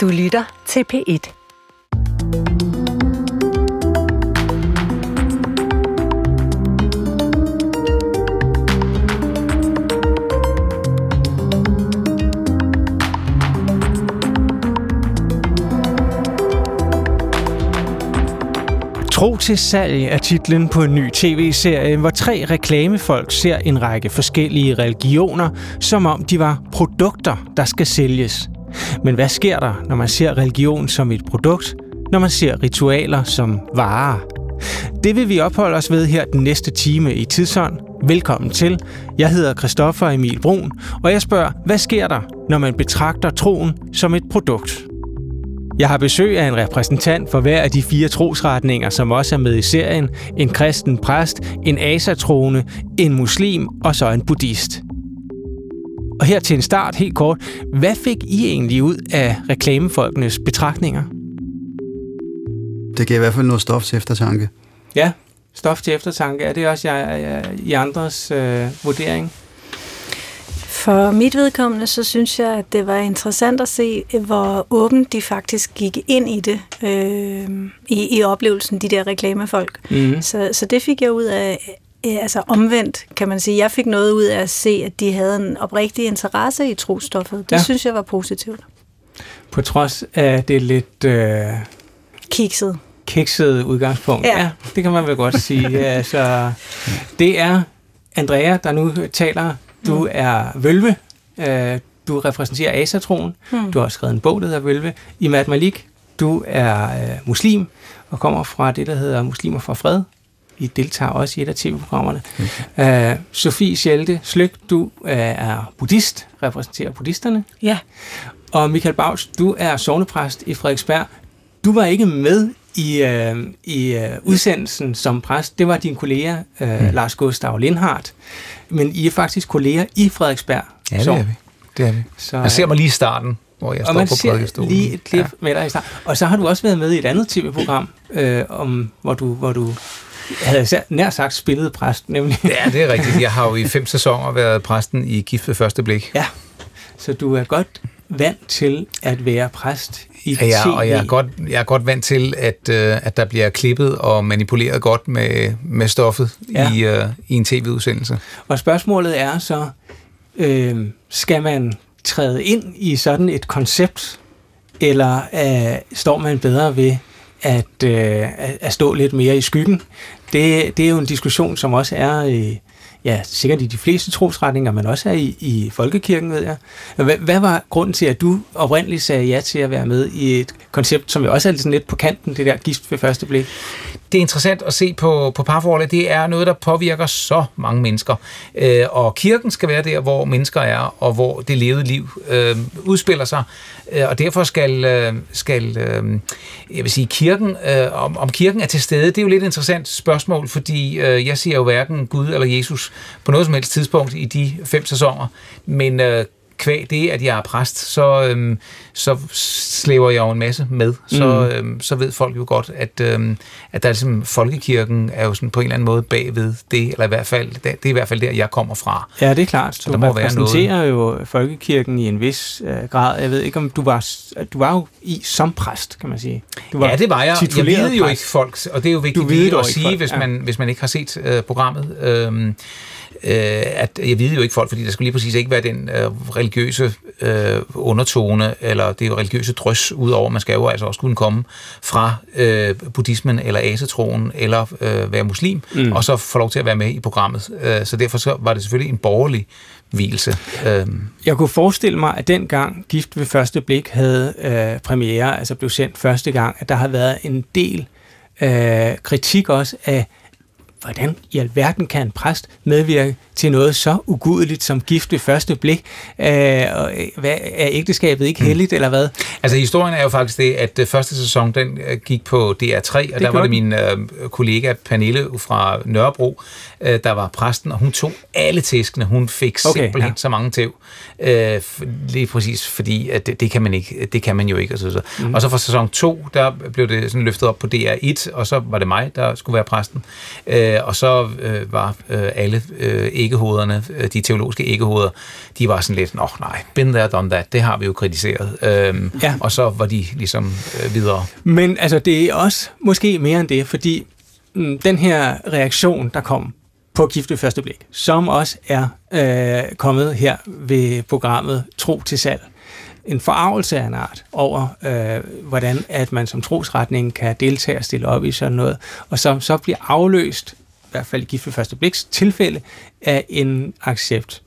Du lytter til P1. Tro til salg er titlen på en ny tv-serie, hvor tre reklamefolk ser en række forskellige religioner, som om de var produkter, der skal sælges. Men hvad sker der, når man ser religion som et produkt, når man ser ritualer som varer? Det vil vi opholde os ved her den næste time i Tidsånd. Velkommen til. Jeg hedder Christoffer Emil Brun, og jeg spørger, hvad sker der, når man betragter troen som et produkt? Jeg har besøg af en repræsentant for hver af de fire trosretninger, som også er med i serien. En kristen præst, en asatrone, en muslim og så en buddhist. Og her til en start helt kort. Hvad fik I egentlig ud af reklamefolkenes betragtninger? Det giver i hvert fald noget stof til eftertanke. Ja, stof til eftertanke. Er det også jeg, jeg, i andres øh, vurdering? For mit vedkommende, så synes jeg, at det var interessant at se, hvor åbent de faktisk gik ind i det, øh, i, i oplevelsen, de der reklamefolk. Mm. Så, så det fik jeg ud af, altså omvendt, kan man sige. Jeg fik noget ud af at se, at de havde en oprigtig interesse i trostoffet. Det ja. synes jeg var positivt. På trods af det lidt... Øh... Kikset. Kikset udgangspunkt. Ja. ja, det kan man vel godt sige. altså, det er Andrea, der nu taler du mm. er Vølve. Øh, du repræsenterer Asatroen. Mm. Du har skrevet en bog, der hedder Vølve. Imad Malik, du er øh, muslim og kommer fra det, der hedder Muslimer for Fred. I deltager også i et af tv-programmerne. Okay. Øh, Sofie Schelte Slyk, du øh, er buddhist, repræsenterer buddhisterne. Ja. Og Michael Baus, du er sovnepræst i Frederiksberg. Du var ikke med i, øh, i øh, udsendelsen som præst. Det var din kollega, øh, mm. Lars Gustav Lindhardt men I er faktisk kolleger i Frederiksberg. Ja, det er vi. Det er vi. Så, jeg ser mig lige i starten, hvor jeg står på prædikestolen. lige et klip ja. med dig i starten. Og så har du også været med i et andet tv-program, øh, om, hvor du, hvor du havde nær sagt spillet præst, nemlig. Ja, det er rigtigt. Jeg har jo i fem sæsoner været præsten i Gift ved første blik. Ja, så du er godt vant til at være præst i ja, ja, og jeg er, godt, jeg er godt vant til, at, øh, at der bliver klippet og manipuleret godt med, med stoffet ja. i, øh, i en tv-udsendelse. Og spørgsmålet er så, øh, skal man træde ind i sådan et koncept, eller øh, står man bedre ved at, øh, at stå lidt mere i skyggen? Det, det er jo en diskussion, som også er øh, ja, sikkert i de fleste trosretninger, men også er i, i folkekirken, ved jeg. Hvad, hvad var grunden til, at du oprindeligt sagde ja til at være med i et koncept, som jo også er sådan lidt på kanten, det der gift ved første blik? Det er interessant at se på, på parforholdet. Det er noget, der påvirker så mange mennesker. Øh, og kirken skal være der, hvor mennesker er, og hvor det levede liv øh, udspiller sig. Øh, og derfor skal, øh, skal øh, jeg vil sige, kirken, øh, om, om kirken er til stede, det er jo lidt et interessant spørgsmål, fordi jeg siger jo hverken Gud eller Jesus på noget som helst tidspunkt i de fem sæsoner, men kvæg det, at jeg er præst, så, øhm, så slæver jeg jo en masse med. Så, mm. øhm, så ved folk jo godt, at, øhm, at der er ligesom, folkekirken er jo sådan på en eller anden måde bagved det, eller i hvert fald, det, det er i hvert fald der, jeg kommer fra. Ja, det er klart. Så du der må repræsenterer være noget. jo folkekirken i en vis øh, grad. Jeg ved ikke, om du var, du var jo i som præst, kan man sige. Du var ja, det var jeg. Jeg ved jo ikke folk, og det er jo vigtigt du at sige, folk, hvis, man, ja. hvis man ikke har set øh, programmet. Øh, øh, at jeg ved jo ikke folk, fordi der skulle lige præcis ikke være den øh, religiøse øh, undertone, eller det er jo religiøse drøs udover, man skal jo altså også kunne komme fra øh, buddhismen, eller asetroen, eller øh, være muslim, mm. og så få lov til at være med i programmet. Øh, så derfor så var det selvfølgelig en borgerlig hvilelse. Øhm. Jeg kunne forestille mig, at dengang Gift ved første blik havde øh, premiere, altså blev sendt første gang, at der har været en del øh, kritik også af hvordan i alverden kan en præst medvirke til noget så ugudeligt som gift ved første blik? Øh, og, hvad, er ægteskabet ikke heldigt, mm. eller hvad? Altså, historien er jo faktisk det, at øh, første sæson, den øh, gik på DR3, og det der var det min øh, kollega Pernille fra Nørrebro, øh, der var præsten, og hun tog alle tæskene. Hun fik okay, simpelthen ja. så mange tæv. Øh, lige præcis fordi, at det, det, kan man ikke, det kan man jo ikke. Og så, så. Mm. og så fra sæson 2, der blev det sådan løftet op på DR1, og så var det mig, der skulle være præsten. Øh, og så øh, var øh, alle øh, æggehoderne, øh, de teologiske æggehoveder, de var sådan lidt, åh nej, been there, done that, det har vi jo kritiseret. Øh, ja. og så var de ligesom øh, videre. Men altså, det er også måske mere end det, fordi mm, den her reaktion, der kom på gift ved første blik, som også er øh, kommet her ved programmet Tro til salg, en forarvelse af en art over, øh, hvordan at man som trosretning kan deltage og stille op i sådan noget, og som så bliver afløst, i hvert fald i gift ved første bliks tilfælde, af en accept.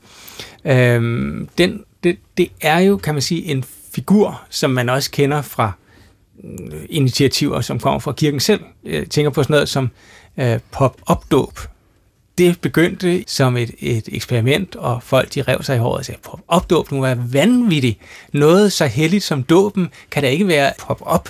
Øhm, den, det, det er jo, kan man sige, en figur, som man også kender fra øh, initiativer, som kommer fra kirken selv. Jeg tænker på sådan noget som øh, pop-up-dåb, det begyndte som et, et eksperiment, og folk de rev sig i håret og sagde, pop-up-dåb nu er vanvittigt. Noget så heldigt som dåben kan da ikke være pop-up.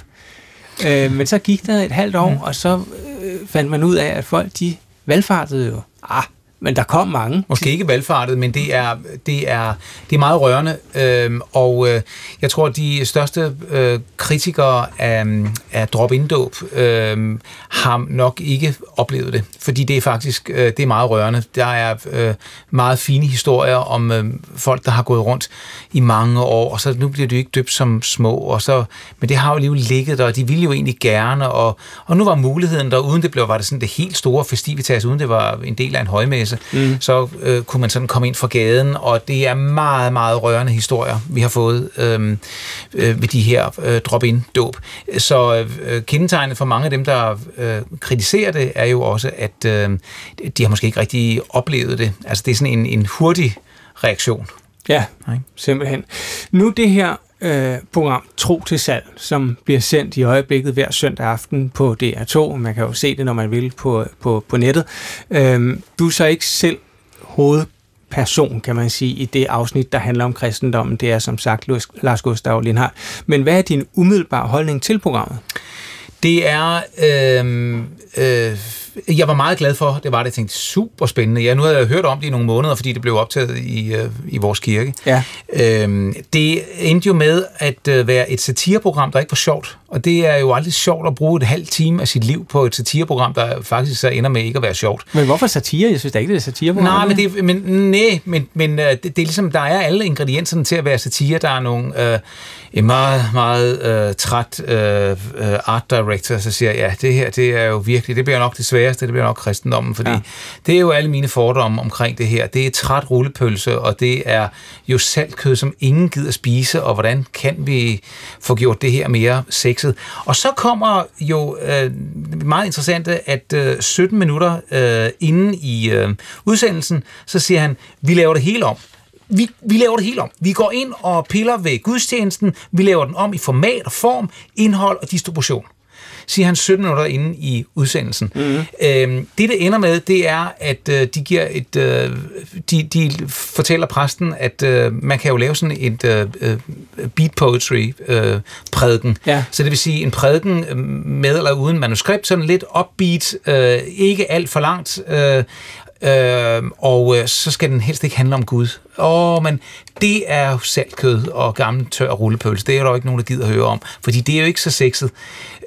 Øh, men så gik der et halvt år, mm. og så øh, fandt man ud af, at folk de valgfartede jo. Ah, men der kom mange. Måske ikke valgfartet, men det er, det er, det er meget rørende, øhm, og øh, jeg tror, at de største øh, kritikere af, mm, af drop-in-dåb øh, har nok ikke oplevet det, fordi det er faktisk øh, det er meget rørende. Der er øh, meget fine historier om øh, folk, der har gået rundt i mange år, og så nu bliver de ikke døbt som små, og så, men det har jo lige ligget der, og de ville jo egentlig gerne, og, og nu var muligheden der, uden det blev, var det sådan det helt store festivitas, uden det var en del af en højmesse, mm. så øh, kunne man sådan komme ind fra gaden, og det er meget, meget rørende historier, vi har fået øh, øh, ved de her øh, drop-in-dåb. Så øh, kendetegnet for mange af dem, der øh, kritiserer det, er jo også, at øh, de har måske ikke rigtig oplevet det. Altså det er sådan en, en hurtig reaktion. Ja, simpelthen. Nu det her øh, program Tro til salg, som bliver sendt i øjeblikket hver søndag aften på DR2. Man kan jo se det, når man vil på, på, på nettet. Øh, du er så ikke selv hovedperson, kan man sige, i det afsnit, der handler om kristendommen. Det er som sagt Lars Gustav Lindhardt. Men hvad er din umiddelbare holdning til programmet? Det er... Øhm, øh, øh, jeg var meget glad for, det var det, jeg tænkte, super spændende. Ja, nu havde jeg hørt om det i nogle måneder, fordi det blev optaget i, øh, i vores kirke. Ja. Øhm, det endte jo med at øh, være et satireprogram, der ikke var sjovt. Og det er jo aldrig sjovt at bruge et halvt time af sit liv på et satireprogram, der faktisk så ender med ikke at være sjovt. Men hvorfor satire? Jeg synes da ikke, det er satireprogram. Nej, men, det, men, nej, men, men øh, det, det er ligesom, der er alle ingredienserne til at være satire. Der er nogle... Øh, meget, meget øh, træt øh, øh, art director, så siger ja, det her, det er jo virkelig, det bliver nok det sværeste, det bliver nok kristendommen, fordi ja. det er jo alle mine fordomme omkring det her. Det er træt rullepølse, og det er jo saltkød, som ingen gider spise, og hvordan kan vi få gjort det her mere sexet? Og så kommer jo øh, meget interessante, at øh, 17 minutter øh, inden i øh, udsendelsen, så siger han, vi laver det hele om vi, vi laver det hele om. Vi går ind og piller ved gudstjenesten, vi laver den om i format og form, indhold og distribution siger han 17 minutter inde i udsendelsen. Mm-hmm. Øhm, det, det ender med, det er, at øh, de giver et, øh, de, de fortæller præsten, at øh, man kan jo lave sådan et øh, øh beat poetry øh, prædiken. Ja. Så det vil sige en prædiken øh, med eller uden manuskript, sådan lidt upbeat, øh, ikke alt for langt, øh, Øh, og øh, så skal den helst ikke handle om Gud. Åh, men det er jo saltkød og gammel tør rullepølse. Det er der jo ikke nogen, der gider høre om, fordi det er jo ikke så sexet.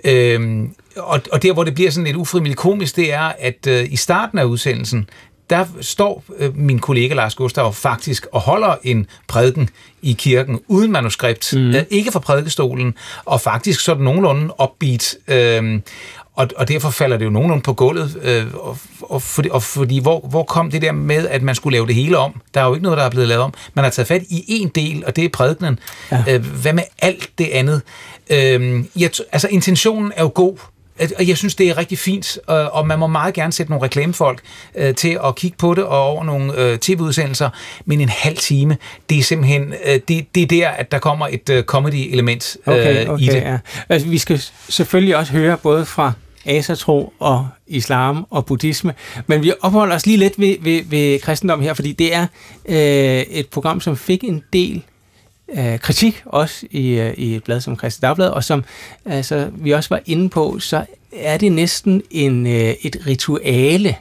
Øh, og, og der, hvor det bliver sådan lidt ufrivilligt komisk, det er, at øh, i starten af udsendelsen, der står øh, min kollega Lars Gustav faktisk og holder en prædiken i kirken uden manuskript, mm. øh, ikke fra prædikestolen, og faktisk sådan nogenlunde upbeat. Øh, og, og derfor falder det jo nogenlunde på gulvet. Øh, og, og, fordi, og fordi, hvor, hvor kom det der med, at man skulle lave det hele om? Der er jo ikke noget, der er blevet lavet om. Man har taget fat i en del, og det er prædikenen. Ja. Øh, hvad med alt det andet? Øh, jeg, altså, intentionen er jo god, og jeg synes, det er rigtig fint, og man må meget gerne sætte nogle reklamefolk øh, til at kigge på det og over nogle øh, tv-udsendelser, men en halv time, det er simpelthen, øh, det, det er der, at der kommer et øh, comedy-element øh, okay, okay, i det. Ja. Altså, vi skal selvfølgelig også høre både fra asatro og islam og buddhisme. Men vi opholder os lige lidt ved, ved, ved kristendom her, fordi det er øh, et program, som fik en del øh, kritik, også i, øh, i et blad som Kristen Dagblad, og som altså, vi også var inde på, så er det næsten en, øh, et rituale,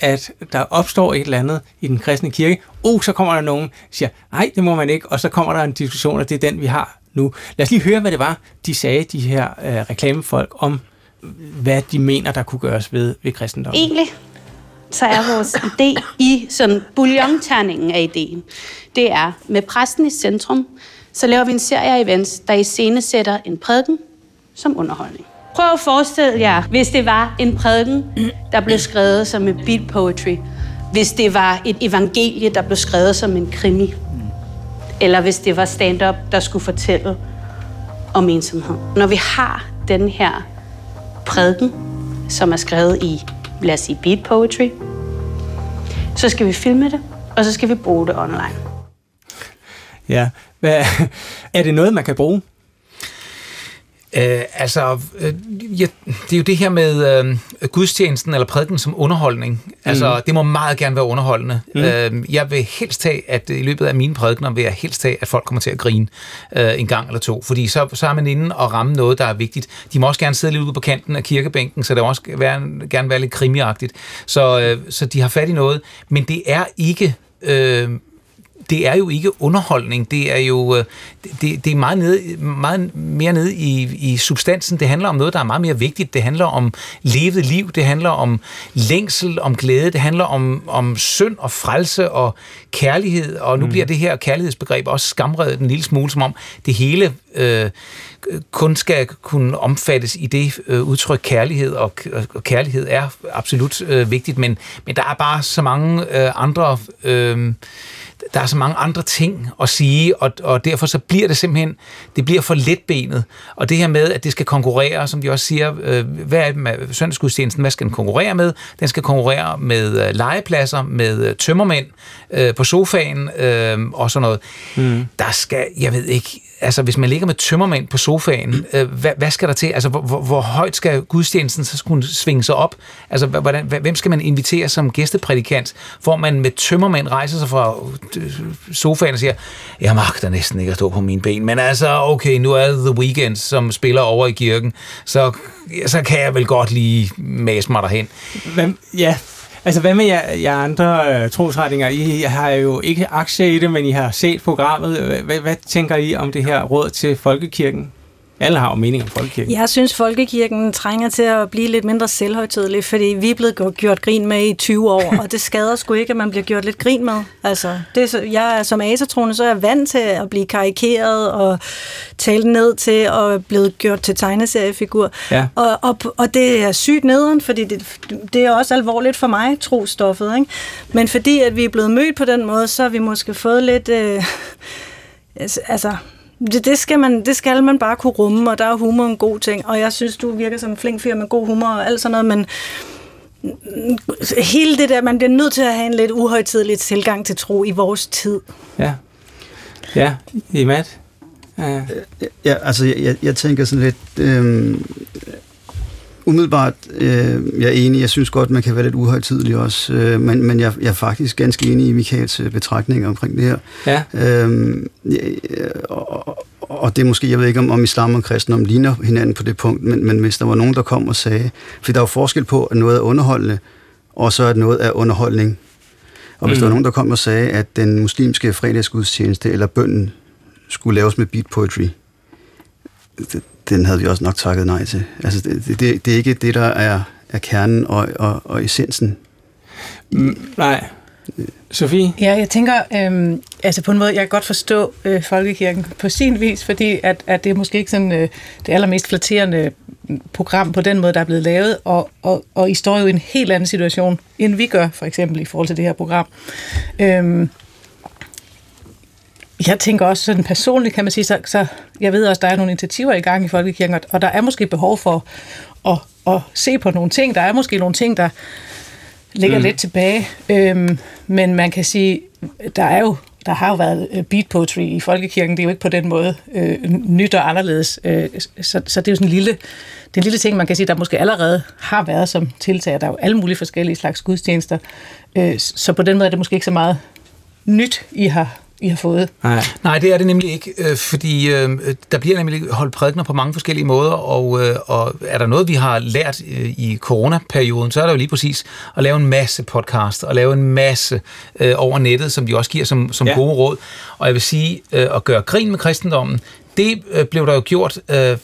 at der opstår et eller andet i den kristne kirke. Oh, så kommer der nogen, der siger, nej, det må man ikke, og så kommer der en diskussion, og det er den, vi har nu. Lad os lige høre, hvad det var, de sagde, de her øh, reklamefolk, om hvad de mener, der kunne gøres ved, ved kristendommen? Egentlig så er vores idé i sådan bouillonterningen af ideen, det er med præsten i centrum, så laver vi en serie af events, der i scene sætter en prædiken som underholdning. Prøv at forestille jer, hvis det var en prædiken, der blev skrevet som en beat poetry. Hvis det var et evangelie, der blev skrevet som en krimi. Eller hvis det var stand-up, der skulle fortælle om ensomhed. Når vi har den her prædiken, som er skrevet i, lad os sige, beat poetry, så skal vi filme det, og så skal vi bruge det online. Ja. Hvad, er det noget, man kan bruge? Øh, altså, øh, ja, det er jo det her med øh, gudstjenesten eller prædiken som underholdning. Altså, mm. det må meget gerne være underholdende. Mm. Øh, jeg vil helst have, at i løbet af mine prædikener vil jeg helst have, at folk kommer til at grine øh, en gang eller to. Fordi så, så er man inde og ramme noget, der er vigtigt. De må også gerne sidde lidt ude på kanten af kirkebænken, så det må også være, gerne være lidt krimiagtigt. Så, øh, så de har fat i noget. Men det er ikke... Øh, det er jo ikke underholdning, det er jo øh, det, det er meget, nede, meget mere nede i, i substansen. Det handler om noget, der er meget mere vigtigt. Det handler om levet liv, det handler om længsel, om glæde, det handler om, om synd og frelse og kærlighed, og nu mm. bliver det her kærlighedsbegreb også skamredet en lille smule, som om det hele øh, kun skal kunne omfattes i det øh, udtryk kærlighed, og, og kærlighed er absolut øh, vigtigt, men, men der er bare så mange øh, andre... Øh, der er så mange andre ting at sige, og, og derfor så bliver det simpelthen, det bliver for letbenet. Og det her med, at det skal konkurrere, som de også siger, øh, hvad er det med søndagsgudstjenesten, hvad skal den konkurrere med? Den skal konkurrere med øh, legepladser, med øh, tømmermænd øh, på sofaen øh, og sådan noget. Mm. Der skal, jeg ved ikke, altså hvis man ligger med tømmermænd på sofaen, øh, hvad, hvad skal der til? Altså hvor, hvor, hvor højt skal gudstjenesten så kunne svinge sig op? Altså hvordan, hvem skal man invitere som gæsteprædikant, hvor man med tømmermænd rejser sig fra øh, sofaen og siger, jeg magter næsten ikke at stå på mine ben, men altså okay, nu er det The Weeknd, som spiller over i kirken, så, så kan jeg vel godt lige mase mig derhen. Hvem, ja, Altså, hvad med jer, jer andre uh, trosretninger? I har jo ikke aktie i det, men I har set programmet. Hvad, hvad tænker I om det her råd til Folkekirken? Alle har jo mening om folkekirken. Jeg synes, folkekirken trænger til at blive lidt mindre selvhøjtidelig, fordi vi er blevet gjort grin med i 20 år, og det skader sgu ikke, at man bliver gjort lidt grin med. Altså, det er, jeg er som asatroende, så er jeg vant til at blive karikeret og talt ned til og blevet gjort til tegneseriefigur. Ja. Og, og, og det er sygt nederen, fordi det, det er også alvorligt for mig, trostoffet. Ikke? Men fordi at vi er blevet mødt på den måde, så har vi måske fået lidt... Øh, altså, det, det, skal man, det skal man bare kunne rumme, og der er humor en god ting. Og jeg synes, du virker som en flink fyr med god humor og alt sådan noget, men hele det der, man bliver nødt til at have en lidt uhøjtidelig tilgang til tro i vores tid. Ja. Ja, i mat. Ja. ja, altså jeg, jeg tænker sådan lidt, øhm, umiddelbart, øh, jeg er enig, jeg synes godt, man kan være lidt uhøjtidelig også, øh, men, men jeg, jeg er faktisk ganske enig i Michaels øh, betragtninger omkring det her. Ja. Øhm, og, og det er måske, jeg ved ikke om, om islam og kristendom ligner hinanden på det punkt, men, men hvis der var nogen, der kom og sagde, for der er jo forskel på, at noget er underholdende, og så at noget er underholdning. Og hvis mm. der var nogen, der kom og sagde, at den muslimske fredagsgudstjeneste eller bønden skulle laves med beat poetry, det, den havde vi også nok takket nej til. Altså, det, det, det er ikke det, der er, er kernen og, og, og essensen. Mm, nej. Sofie? Ja, jeg tænker, øhm, altså på en måde, jeg kan godt forstå øh, folkekirken på sin vis, fordi at, at det er måske ikke sådan øh, det allermest flatterende program på den måde, der er blevet lavet, og, og, og I står jo i en helt anden situation, end vi gør, for eksempel i forhold til det her program. Øhm, jeg tænker også sådan personligt, kan man sige, så, så jeg ved også, der er nogle initiativer i gang i Folkekirken, og der er måske behov for at, at se på nogle ting. Der er måske nogle ting, der ligger mm. lidt tilbage, øhm, men man kan sige, der er jo der har jo været øh, beat poetry i folkekirken, det er jo ikke på den måde øh, nyt og anderledes. Øh, så, så det er jo sådan en lille, det er en lille ting, man kan sige, der måske allerede har været som tiltag. Der er jo alle mulige forskellige slags gudstjenester. Øh, så på den måde er det måske ikke så meget nyt, I har i har fået. Nej, Nej det er det nemlig ikke, øh, fordi øh, der bliver nemlig holdt prædikner på mange forskellige måder, og, øh, og er der noget, vi har lært øh, i coronaperioden, så er der jo lige præcis at lave en masse podcast, og lave en masse øh, over nettet, som de også giver som, som ja. gode råd. Og jeg vil sige, øh, at gøre grin med kristendommen, det øh, blev der jo gjort øh,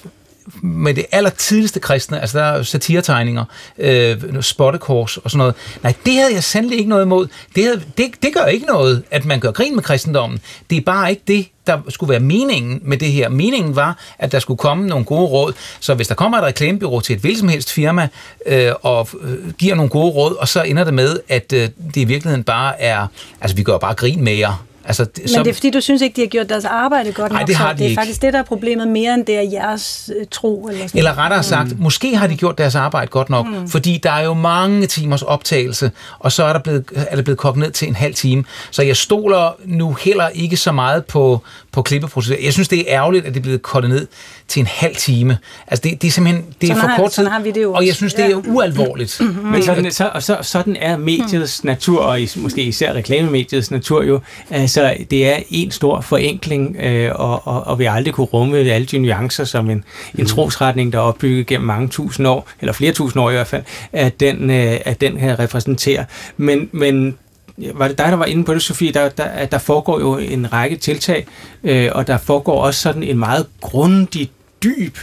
med det allertidligste kristne, altså der er satiretegninger, øh, spottekors og sådan noget. Nej, det havde jeg sandelig ikke noget imod. Det, havde, det, det gør ikke noget, at man gør grin med kristendommen. Det er bare ikke det, der skulle være meningen med det her. Meningen var, at der skulle komme nogle gode råd. Så hvis der kommer et reklamebyrå til et hvilket som helst firma øh, og øh, giver nogle gode råd, og så ender det med, at øh, det i virkeligheden bare er, altså vi gør bare grin med jer, Altså, Men så, det er fordi, du synes ikke, de har gjort deres arbejde godt nok. Nej, det har de det er ikke. faktisk det, der er problemet mere, end det er jeres øh, tro. Eller, sådan. eller rettere sagt, mm. måske har de gjort deres arbejde godt nok, mm. fordi der er jo mange timers optagelse, og så er, der blevet, er det blevet kogt ned til en halv time. Så jeg stoler nu heller ikke så meget på, på klippeprocedurer. Jeg synes, det er ærgerligt, at det er blevet kortet ned til en halv time. Altså, det, det er simpelthen det er sådan for kort tid, har vi det jo og jeg synes, det er ualvorligt. Mm-hmm. Men sådan, så, så, sådan er mediets natur, og måske især reklamemediets natur jo. Altså, det er en stor forenkling, øh, og, og, og vi aldrig kunne rumme alle de nuancer, som en, en trosretning, der er opbygget gennem mange tusind år, eller flere tusind år i hvert fald, at den, øh, at den her repræsenterer. Men, men var det dig, der var inde på det, Sofie, der, der, der foregår jo en række tiltag, øh, og der foregår også sådan en meget grundig, dyb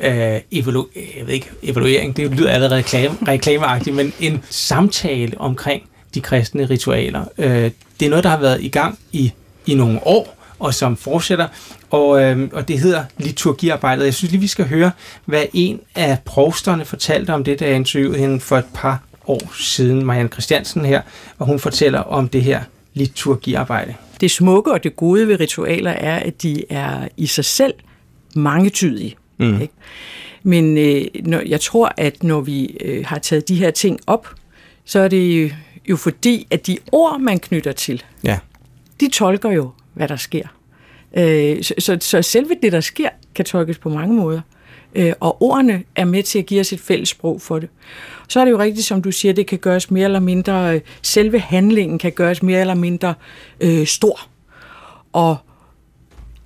øh, evalu- jeg ved ikke, evaluering, det lyder allerede reklame, reklameagtigt, men en samtale omkring de kristne ritualer. Øh, det er noget, der har været i gang i, i nogle år, og som fortsætter, og, øh, og det hedder liturgiarbejdet. Jeg synes lige, vi skal høre, hvad en af provsterne fortalte om det, da jeg interviewede hende for et par år siden, Marianne Christiansen her, og hun fortæller om det her liturgiarbejde. Det smukke og det gode ved ritualer er, at de er i sig selv mangetydige. Mm. Ikke? Men øh, når, jeg tror, at når vi øh, har taget de her ting op, så er det jo fordi, at de ord, man knytter til, ja. de tolker jo, hvad der sker. Øh, så, så, så selve det, der sker, kan tolkes på mange måder. Øh, og ordene er med til at give os et fælles sprog for det. Så er det jo rigtigt, som du siger, det kan gøres mere eller mindre, øh, selve handlingen kan gøres mere eller mindre øh, stor. Og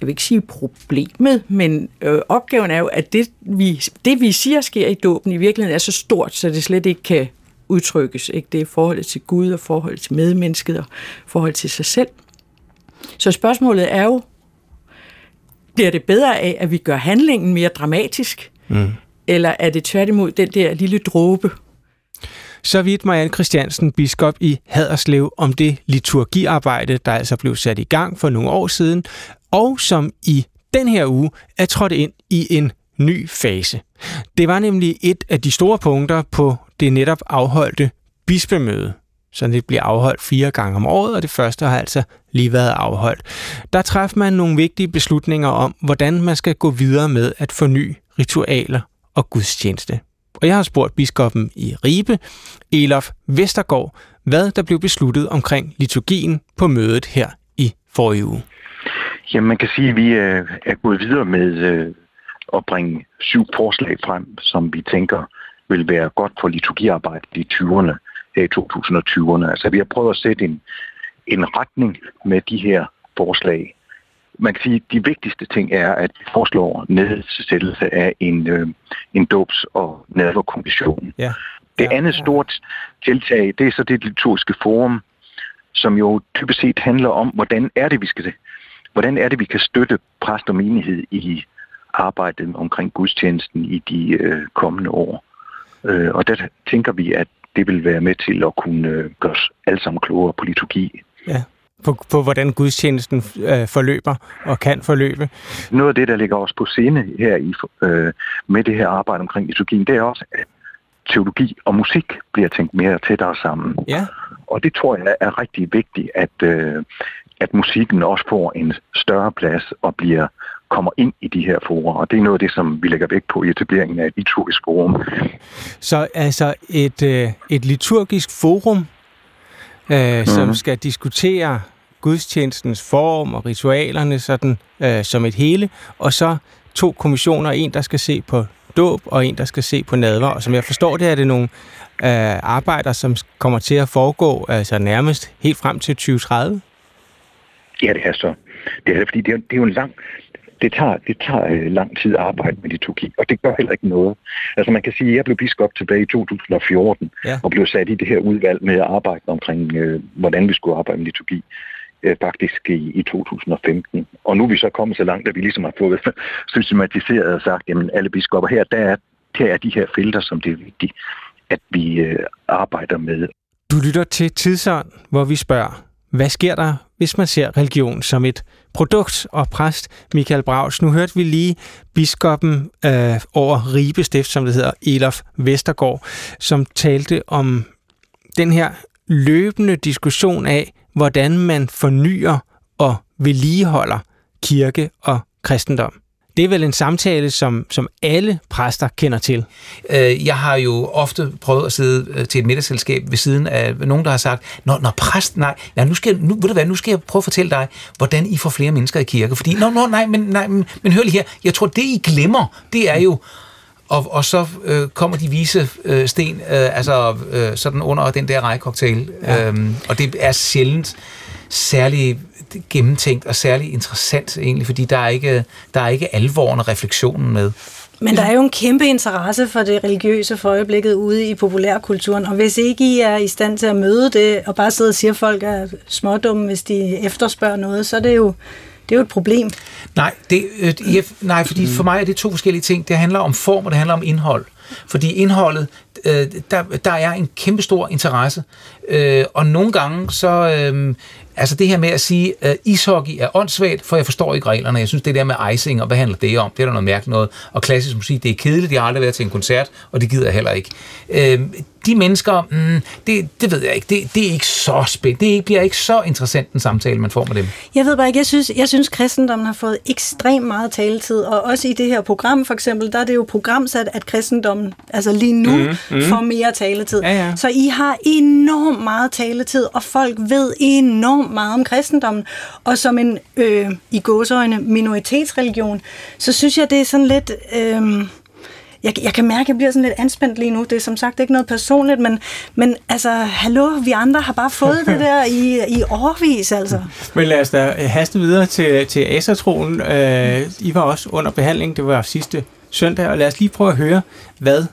jeg vil ikke sige problemet, men øh, opgaven er jo, at det vi, det, vi siger sker i dåben, i virkeligheden er så stort, så det slet ikke kan udtrykkes. Ikke? Det er forholdet til Gud og forholdet til medmennesket og forholdet til sig selv. Så spørgsmålet er jo, bliver det bedre af, at vi gør handlingen mere dramatisk, mm. eller er det tværtimod den der lille dråbe? Så vidt Marianne Christiansen, biskop i Haderslev, om det liturgiarbejde, der altså blev sat i gang for nogle år siden, og som i den her uge er trådt ind i en ny fase. Det var nemlig et af de store punkter på det netop afholdte bispemøde. Så det bliver afholdt fire gange om året, og det første har altså lige været afholdt. Der træffer man nogle vigtige beslutninger om, hvordan man skal gå videre med at forny ritualer og gudstjeneste. Og jeg har spurgt biskoppen i Ribe, Elof Vestergaard, hvad der blev besluttet omkring liturgien på mødet her i forrige uge. Jamen, man kan sige, at vi øh, er gået videre med øh, at bringe syv forslag frem, som vi tænker vil være godt for liturgiarbejdet i 20'erne, i 2020'erne. Altså, vi har prøvet at sætte en, en retning med de her forslag. Man kan sige, at de vigtigste ting er, at vi foreslår nedsættelse af en, øh, en dobs- og nadverkommission. Ja. Det ja, andet ja. stort tiltag, det er så det liturgiske forum, som jo typisk set handler om, hvordan er det, vi skal hvordan er det, vi kan støtte præst og menighed i arbejdet omkring gudstjenesten i de øh, kommende år. Øh, og der tænker vi, at det vil være med til at kunne øh, gøre os alle sammen klogere på liturgi. Ja, på, på hvordan gudstjenesten øh, forløber og kan forløbe. Noget af det, der ligger også på scene her i, øh, med det her arbejde omkring liturgien, det er også, at teologi og musik bliver tænkt mere tættere sammen. Ja. Og det tror jeg er rigtig vigtigt, at, øh, at musikken også får en større plads og bliver kommer ind i de her forer, og det er noget af det, som vi lægger vægt på i etableringen af et liturgisk forum. Så altså et, øh, et liturgisk forum, øh, mm. som skal diskutere gudstjenestens form og ritualerne sådan, øh, som et hele, og så to kommissioner, en der skal se på dåb, og en der skal se på nadver, og som jeg forstår det, er det nogle øh, arbejder, som kommer til at foregå altså nærmest helt frem til 2030? Ja, det er så. Det er fordi det er, det er jo en lang, det tager, det tager øh, lang tid at arbejde med liturgi, og det gør heller ikke noget. Altså man kan sige, at jeg blev biskop tilbage i 2014, Ja. og blev sat i det her udvalg med at arbejde omkring, øh, hvordan vi skulle arbejde med liturgi, øh, faktisk i, i 2015. Og nu er vi så kommet så langt, at vi ligesom har fået systematiseret og sagt, jamen alle biskopper her, der er, der er de her felter, som det er vigtigt, at vi øh, arbejder med. Du lytter til Tidsånd, hvor vi spørger, hvad sker der, hvis man ser religion som et produkt og præst Michael Braus. Nu hørte vi lige biskoppen øh, over Ribe Stift, som det hedder, Elof Vestergaard, som talte om den her løbende diskussion af, hvordan man fornyer og vedligeholder kirke og kristendom. Det er vel en samtale, som, som alle præster kender til? Øh, jeg har jo ofte prøvet at sidde øh, til et middagsselskab ved siden af nogen, der har sagt, når, når præst, nej, nej nu, skal, nu, ved du hvad, nu skal jeg prøve at fortælle dig, hvordan I får flere mennesker i kirke. Fordi, nå, nå, nej, men, nej, men, men hør lige her, jeg tror, det I glemmer, det er jo, og, og så øh, kommer de vise øh, sten, øh, altså øh, sådan under den der rejcocktail, ja. øhm, og det er sjældent særlig gennemtænkt og særlig interessant egentlig, fordi der er ikke, der er ikke alvoren og refleksionen med. Men der er jo en kæmpe interesse for det religiøse for øjeblikket ude i populærkulturen, og hvis ikke I er i stand til at møde det, og bare sidde og sige, at folk er smådumme, hvis de efterspørger noget, så er det jo, det er jo et problem. Nej, det, øh, jeg, nej, fordi for mig er det to forskellige ting. Det handler om form, og det handler om indhold. Fordi indholdet, øh, der, der er en kæmpe stor interesse. Øh, og nogle gange så, øh, Altså det her med at sige, at ishockey er åndssvagt, for jeg forstår ikke reglerne. Jeg synes, det der med icing, og hvad handler det om? Det er der noget mærkeligt noget. Og klassisk musik, det er kedeligt. Jeg har aldrig været til en koncert, og det gider jeg heller ikke. Øh, de mennesker, mm, det, det ved jeg ikke, det, det er ikke så spændende. Det bliver ikke så interessant en samtale, man får med dem. Jeg ved bare ikke, jeg synes, jeg synes kristendommen har fået ekstremt meget taletid, og også i det her program for eksempel, der er det jo programsat, at kristendommen, altså lige nu, mm, mm. får mere taletid. Ja, ja. Så I har enormt meget taletid, og folk ved enormt meget om kristendommen, og som en, øh, i gåsøjne, minoritetsreligion, så synes jeg, det er sådan lidt... Øh, jeg, jeg kan mærke, at jeg bliver sådan lidt anspændt lige nu. Det er som sagt ikke noget personligt, men, men altså, hallo, vi andre har bare fået det der i, i årvis, altså. Men lad os da øh, haste videre til, til Asatroen. Øh, I var også under behandling, det var sidste søndag, og lad os lige prøve at høre, hvad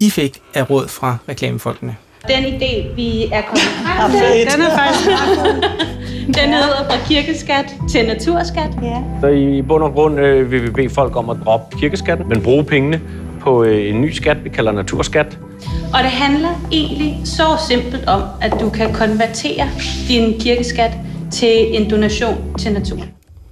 I fik af råd fra reklamefolkene. Den idé, vi er kommet frem til, den er faktisk Den hedder fra kirkeskat til naturskat. Ja. Så i bund og grund øh, vil vi bede folk om at droppe kirkeskatten, men bruge pengene på øh, en ny skat, vi kalder naturskat. Og det handler egentlig så simpelt om, at du kan konvertere din kirkeskat til en donation til naturen.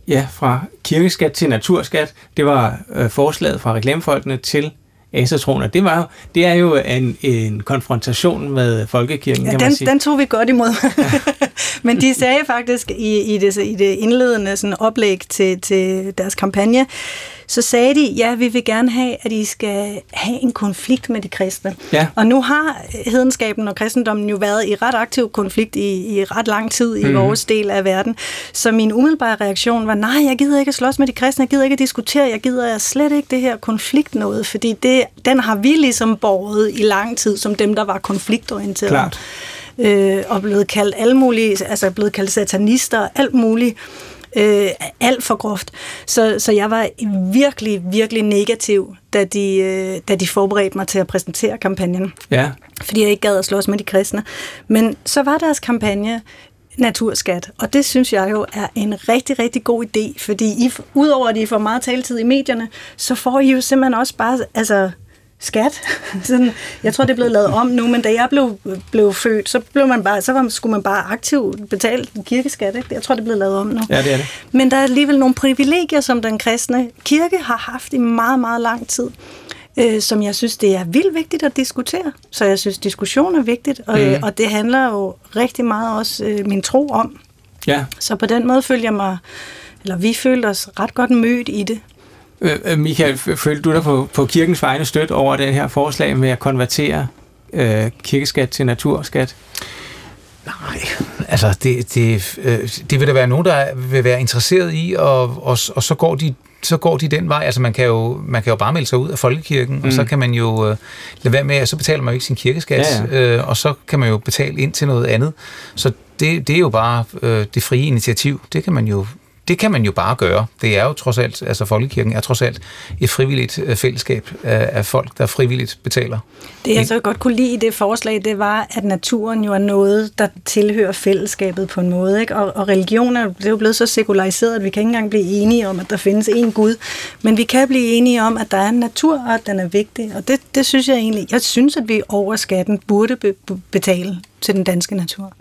Ja, fra kirkeskat til naturskat. Det var øh, forslaget fra reklamefolkene til asatroner. Det, var, det er jo en, en konfrontation med folkekirken, ja, kan den, man sige. den tog vi godt imod. Men de sagde faktisk i, i, det, i det indledende sådan oplæg til, til deres kampagne, så sagde de, ja, vi vil gerne have, at I skal have en konflikt med de kristne. Ja. Og nu har hedenskaben og kristendommen jo været i ret aktiv konflikt i, i ret lang tid i mm. vores del af verden. Så min umiddelbare reaktion var, nej, jeg gider ikke at slås med de kristne, jeg gider ikke at diskutere, jeg gider slet ikke det her konflikt noget, fordi det, den har vi ligesom borget i lang tid som dem, der var konfliktorienterede. Klart. Øh, og blevet kaldt alle mulige, altså blevet kaldt satanister og alt muligt øh, alt for groft. Så, så jeg var virkelig, virkelig negativ, da de, øh, da de forberedte mig til at præsentere kampagnen. Ja. Fordi jeg ikke gad at slås med de kristne. Men så var deres kampagne naturskat, og det synes jeg jo er en rigtig, rigtig god idé, fordi I, udover at I får meget taletid i medierne, så får I jo simpelthen også bare altså, skat. Sådan, jeg tror, det er blevet lavet om nu, men da jeg blev, blev født, så, blev man bare, så var, skulle man bare aktivt betale kirkeskat. Ikke? Jeg tror, det er blevet lavet om nu. Ja, det er det. Men der er alligevel nogle privilegier, som den kristne kirke har haft i meget, meget lang tid øh, som jeg synes, det er vildt vigtigt at diskutere. Så jeg synes, diskussion er vigtigt, og, mm. og det handler jo rigtig meget også øh, min tro om. Ja. Så på den måde følger jeg mig, eller vi følte os ret godt mødt i det. Øh, øh, Michael, følte du dig på, på kirkens vegne støt over det her forslag med at konvertere øh, kirkeskat til naturskat? Nej, altså det, det, øh, det vil der være nogen, der vil være interesseret i, og, og, og så går de så går de den vej. Altså man kan jo, man kan jo bare melde sig ud af folkekirken, mm. og så mm. kan man jo øh, lade være med, og så betaler man jo ikke sin kirkeskat, ja, ja. Øh, og så kan man jo betale ind til noget andet. Så det, det er jo bare øh, det frie initiativ. Det kan man jo det kan man jo bare gøre. Det er jo trods alt, altså Folkekirken er trods alt et frivilligt øh, fællesskab af folk, der frivilligt betaler. Det jeg så godt kunne lide i det forslag, det var, at naturen jo er noget, der tilhører fællesskabet på en måde. Ikke? Og, og religion er, det er jo blevet så sekulariseret, at vi kan ikke engang blive enige om, at der findes én Gud. Men vi kan blive enige om, at der er en natur, og at den er vigtig. Og det, det synes jeg egentlig, jeg synes, at vi over skatten burde be- betale til den danske natur.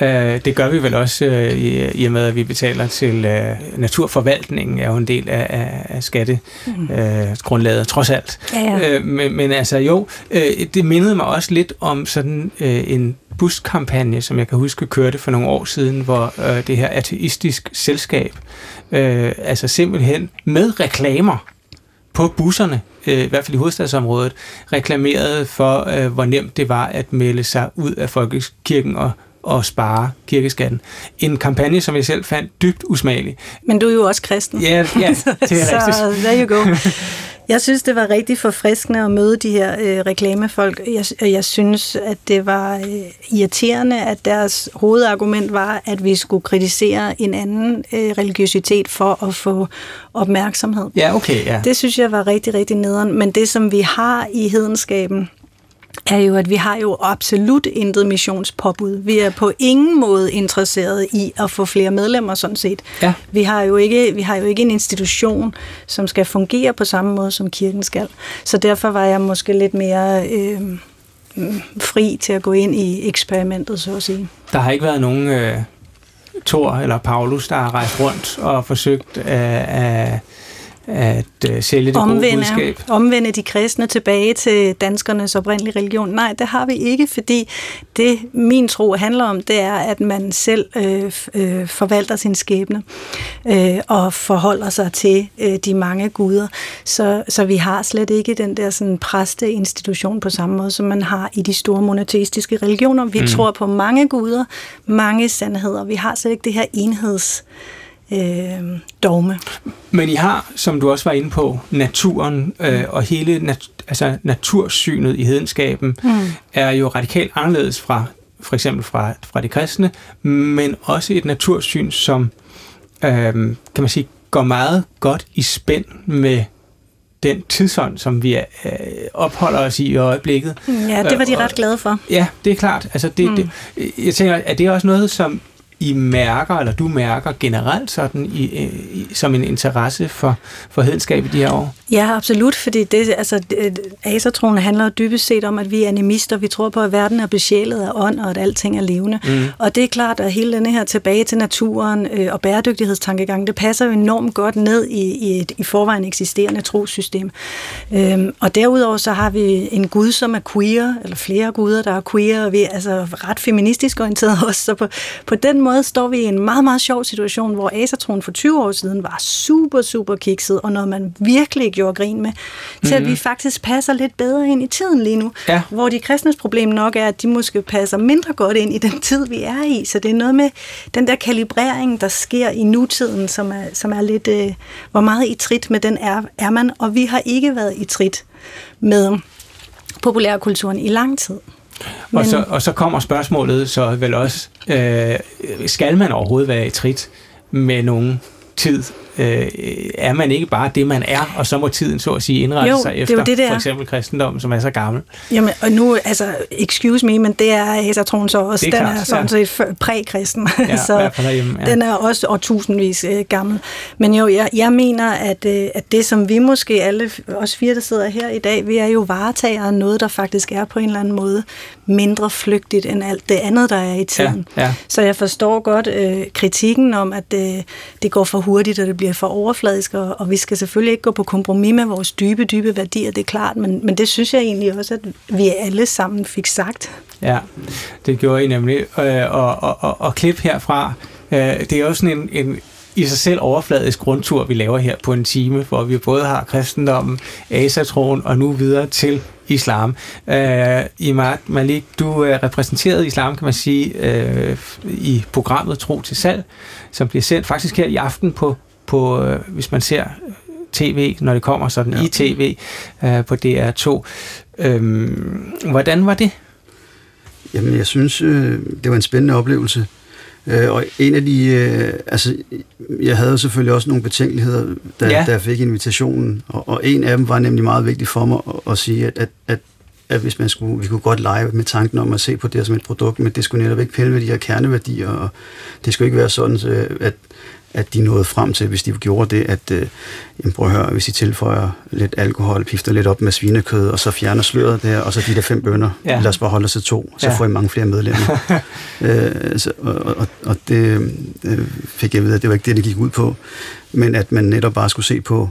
Øh, det gør vi vel også øh, i, i og med, at vi betaler til øh, naturforvaltningen, er jo en del af, af, af skattegrundlaget, mm. trods alt. Ja, ja. Øh, men, men altså jo, øh, det mindede mig også lidt om sådan øh, en buskampagne, som jeg kan huske kørte for nogle år siden, hvor øh, det her ateistisk selskab, øh, altså simpelthen med reklamer på busserne, øh, i hvert fald i hovedstadsområdet, reklamerede for, øh, hvor nemt det var at melde sig ud af folkekirken og og spare kirkeskatten. En kampagne, som jeg selv fandt dybt usmagelig. Men du er jo også kristen. Ja, ja det er så, rigtigt. there you go. Jeg synes, det var rigtig forfriskende at møde de her øh, reklamefolk. Jeg, jeg synes, at det var øh, irriterende, at deres hovedargument var, at vi skulle kritisere en anden øh, religiøsitet for at få opmærksomhed. Ja, okay, ja. Det synes jeg var rigtig, rigtig nederen. Men det, som vi har i hedenskaben, er jo, at vi har jo absolut intet missionspåbud. Vi er på ingen måde interesseret i at få flere medlemmer, sådan set. Ja. Vi, har jo ikke, vi har jo ikke en institution, som skal fungere på samme måde, som kirken skal. Så derfor var jeg måske lidt mere øh, fri til at gå ind i eksperimentet, så at sige. Der har ikke været nogen øh, Thor eller Paulus, der har rejst rundt og forsøgt at... Øh, at øh, sælge det omvende, gode budskab? Omvende de kristne tilbage til danskernes oprindelige religion. Nej, det har vi ikke, fordi det min tro handler om, det er, at man selv øh, øh, forvalter sin skæbne øh, og forholder sig til øh, de mange guder. Så, så vi har slet ikke den der sådan præsteinstitution på samme måde, som man har i de store monoteistiske religioner. Vi mm. tror på mange guder, mange sandheder. Vi har slet ikke det her enheds øh, dogme. Men I har, som du også var inde på, naturen øh, og hele nat- altså natursynet i hedenskaben mm. er jo radikalt anderledes fra for eksempel fra, fra de kristne, men også et natursyn, som øh, kan man sige, går meget godt i spænd med den tidsånd, som vi øh, opholder os i i øjeblikket. Ja, det var de ret glade for. Ja, det er klart. Altså det, mm. det, jeg tænker, er det også noget, som i mærker, eller du mærker generelt sådan i, i, som en interesse for, for hedenskab i de her år? Ja, absolut, fordi det, altså, asertroen handler dybest set om, at vi er animister, vi tror på, at verden er besjælet af ånd, og at alting er levende. Mm. Og det er klart, at hele denne her tilbage til naturen øh, og bæredygtighedstankegang, det passer jo enormt godt ned i, i et i forvejen eksisterende trosystem. Øhm, og derudover så har vi en gud, som er queer, eller flere guder, der er queer, og vi er altså ret feministisk orienteret også, så på, på den måde står vi i en meget, meget sjov situation, hvor asertroen for 20 år siden var super, super kikset, og noget man virkelig gjorde grin med, til mm-hmm. at vi faktisk passer lidt bedre ind i tiden lige nu. Ja. Hvor de kristnes problem nok er, at de måske passer mindre godt ind i den tid, vi er i. Så det er noget med den der kalibrering, der sker i nutiden, som er, som er lidt, øh, hvor meget i trit med den er, er man. Og vi har ikke været i trit med populærkulturen i lang tid. Men... Og, så, og så kommer spørgsmålet så vel også, øh, skal man overhovedet være i trit med nogen tid øh, er man ikke bare det, man er, og så må tiden så at sige indrette jo, sig efter det det, for eksempel kristendommen, som er så gammel. Jamen, og nu, altså, excuse me, men det er Asatroen så også, det er den klart, er sådan ja. set prækristen, Ja, så ja. den er også årtusindvis øh, gammel. Men jo, jeg, jeg mener, at, øh, at det, som vi måske alle, os fire, der sidder her i dag, vi er jo varetagere af noget, der faktisk er på en eller anden måde mindre flygtigt end alt det andet, der er i tiden. Ja, ja. Så jeg forstår godt øh, kritikken om, at øh, det går for hurtigt, og det bliver for overfladisk, og, og vi skal selvfølgelig ikke gå på kompromis med vores dybe, dybe værdier, det er klart, men, men det synes jeg egentlig også, at vi alle sammen fik sagt. Ja, det gjorde I nemlig. Øh, og, og, og, og klip herfra, øh, det er også sådan en, en i sig selv overfladisk grundtur, vi laver her på en time, hvor vi både har kristendommen, asatroen og nu videre til islam. Øh, Imad Malik, du øh, er repræsenteret islam, kan man sige, øh, i programmet Tro til Salg, som bliver sendt faktisk her i aften på, på øh, hvis man ser tv, når det kommer sådan ja. i tv øh, på DR2. Øh, hvordan var det? Jamen, jeg synes, øh, det var en spændende oplevelse. Øh, og en af de, øh, altså, jeg havde selvfølgelig også nogle betænkeligheder, da, Ja. da jeg fik invitationen, og, og en af dem var nemlig meget vigtig for mig at, at sige, at, at, at, at hvis man skulle, vi kunne godt lege med tanken om at se på det som et produkt, men det skulle netop ikke pille ved de her kerneværdier, og det skulle ikke være sådan, så, at, at de nåede frem til, hvis de gjorde det, at øh, jamen prøv at høre, hvis I tilføjer lidt alkohol, pifter lidt op med svinekød, og så fjerner sløret der, og så de der fem bønder, ja. lad os bare holde os til to, så ja. får I mange flere medlemmer. øh, så, og, og, og det øh, fik jeg ved, at det var ikke det, det gik ud på, men at man netop bare skulle se på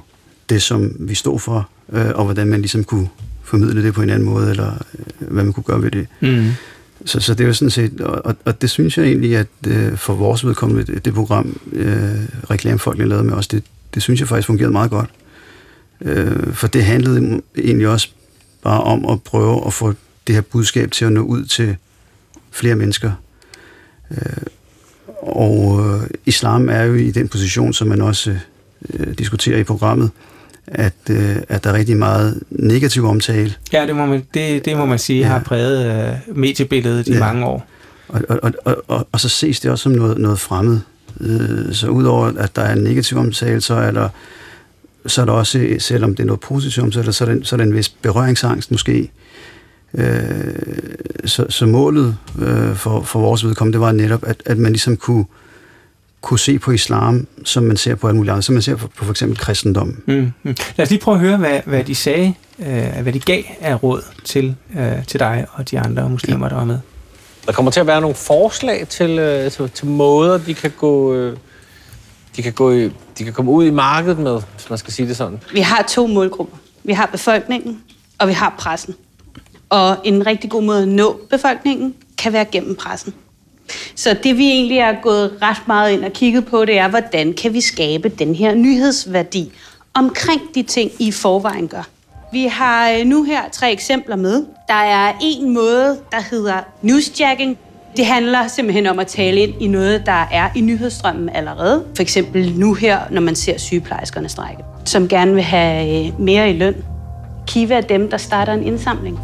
det, som vi stod for, øh, og hvordan man ligesom kunne formidle det på en anden måde, eller øh, hvad man kunne gøre ved det. Mm. Så, så det er jo sådan set, og, og det synes jeg egentlig, at øh, for vores vedkommende, det, det program, øh, reklamefolkene lavede med os, det, det synes jeg faktisk fungerede meget godt. Øh, for det handlede egentlig også bare om at prøve at få det her budskab til at nå ud til flere mennesker. Øh, og øh, islam er jo i den position, som man også øh, diskuterer i programmet, at, øh, at der er rigtig meget negativ omtale. Ja, det må man, det, det må man sige ja. har præget øh, mediebilledet i ja. mange år. Og, og, og, og, og så ses det også som noget, noget fremmed. Øh, så udover at der er en negativ omtale, så er der, så er der også, selvom det er noget positivt omtale, så er der, så er der en vis berøringsangst måske. Øh, så, så målet øh, for, for vores vedkommende, det var netop, at, at man ligesom kunne øh, kunne se på islam, som man ser på alle mulige andre, som man ser på, på for eksempel kristendom. Mm, mm. Lad os lige prøve at høre, hvad, hvad de sagde, øh, hvad de gav af råd til, øh, til dig og de andre muslimer, ja. der var med. Der kommer til at være nogle forslag til, øh, til, til måder, de kan gå... Øh, de kan, gå i, de kan komme ud i markedet med, hvis man skal sige det sådan. Vi har to målgrupper. Vi har befolkningen, og vi har pressen. Og en rigtig god måde at nå befolkningen kan være gennem pressen. Så det vi egentlig er gået ret meget ind og kigget på, det er, hvordan kan vi skabe den her nyhedsværdi omkring de ting, I forvejen gør. Vi har øh, nu her tre eksempler med. Der er en måde, der hedder newsjacking. Det handler simpelthen om at tale ind i noget, der er i nyhedsstrømmen allerede. For eksempel nu her, når man ser sygeplejerskerne strække, som gerne vil have øh, mere i løn. Kiva er dem, der starter en indsamling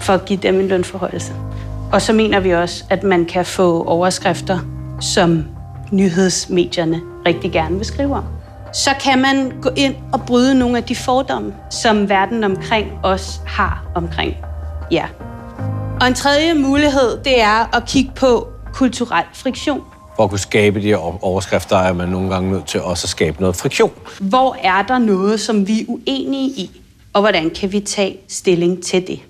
for at give dem en lønforhøjelse. Og så mener vi også, at man kan få overskrifter, som nyhedsmedierne rigtig gerne vil skrive om. Så kan man gå ind og bryde nogle af de fordomme, som verden omkring os har omkring jer. Og en tredje mulighed, det er at kigge på kulturel friktion. For at kunne skabe de overskrifter, er man nogle gange nødt til også at skabe noget friktion. Hvor er der noget, som vi er uenige i, og hvordan kan vi tage stilling til det?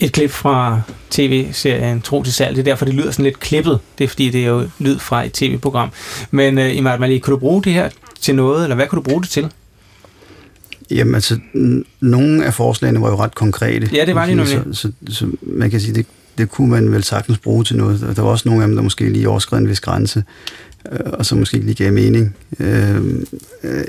Et klip fra tv-serien Tro til salg. Det er derfor, det lyder sådan lidt klippet. Det er fordi, det er jo lyd fra et tv-program. Men uh, Imad Malik, kunne du bruge det her til noget, eller hvad kunne du bruge det til? Jamen altså, nogle af forslagene var jo ret konkrete. Ja, det var de nemlig. Så, så, så man kan sige, det, det kunne man vel sagtens bruge til noget. Der var også nogle af dem, der måske lige overskred en vis grænse øh, og så måske lige gav mening. Øh,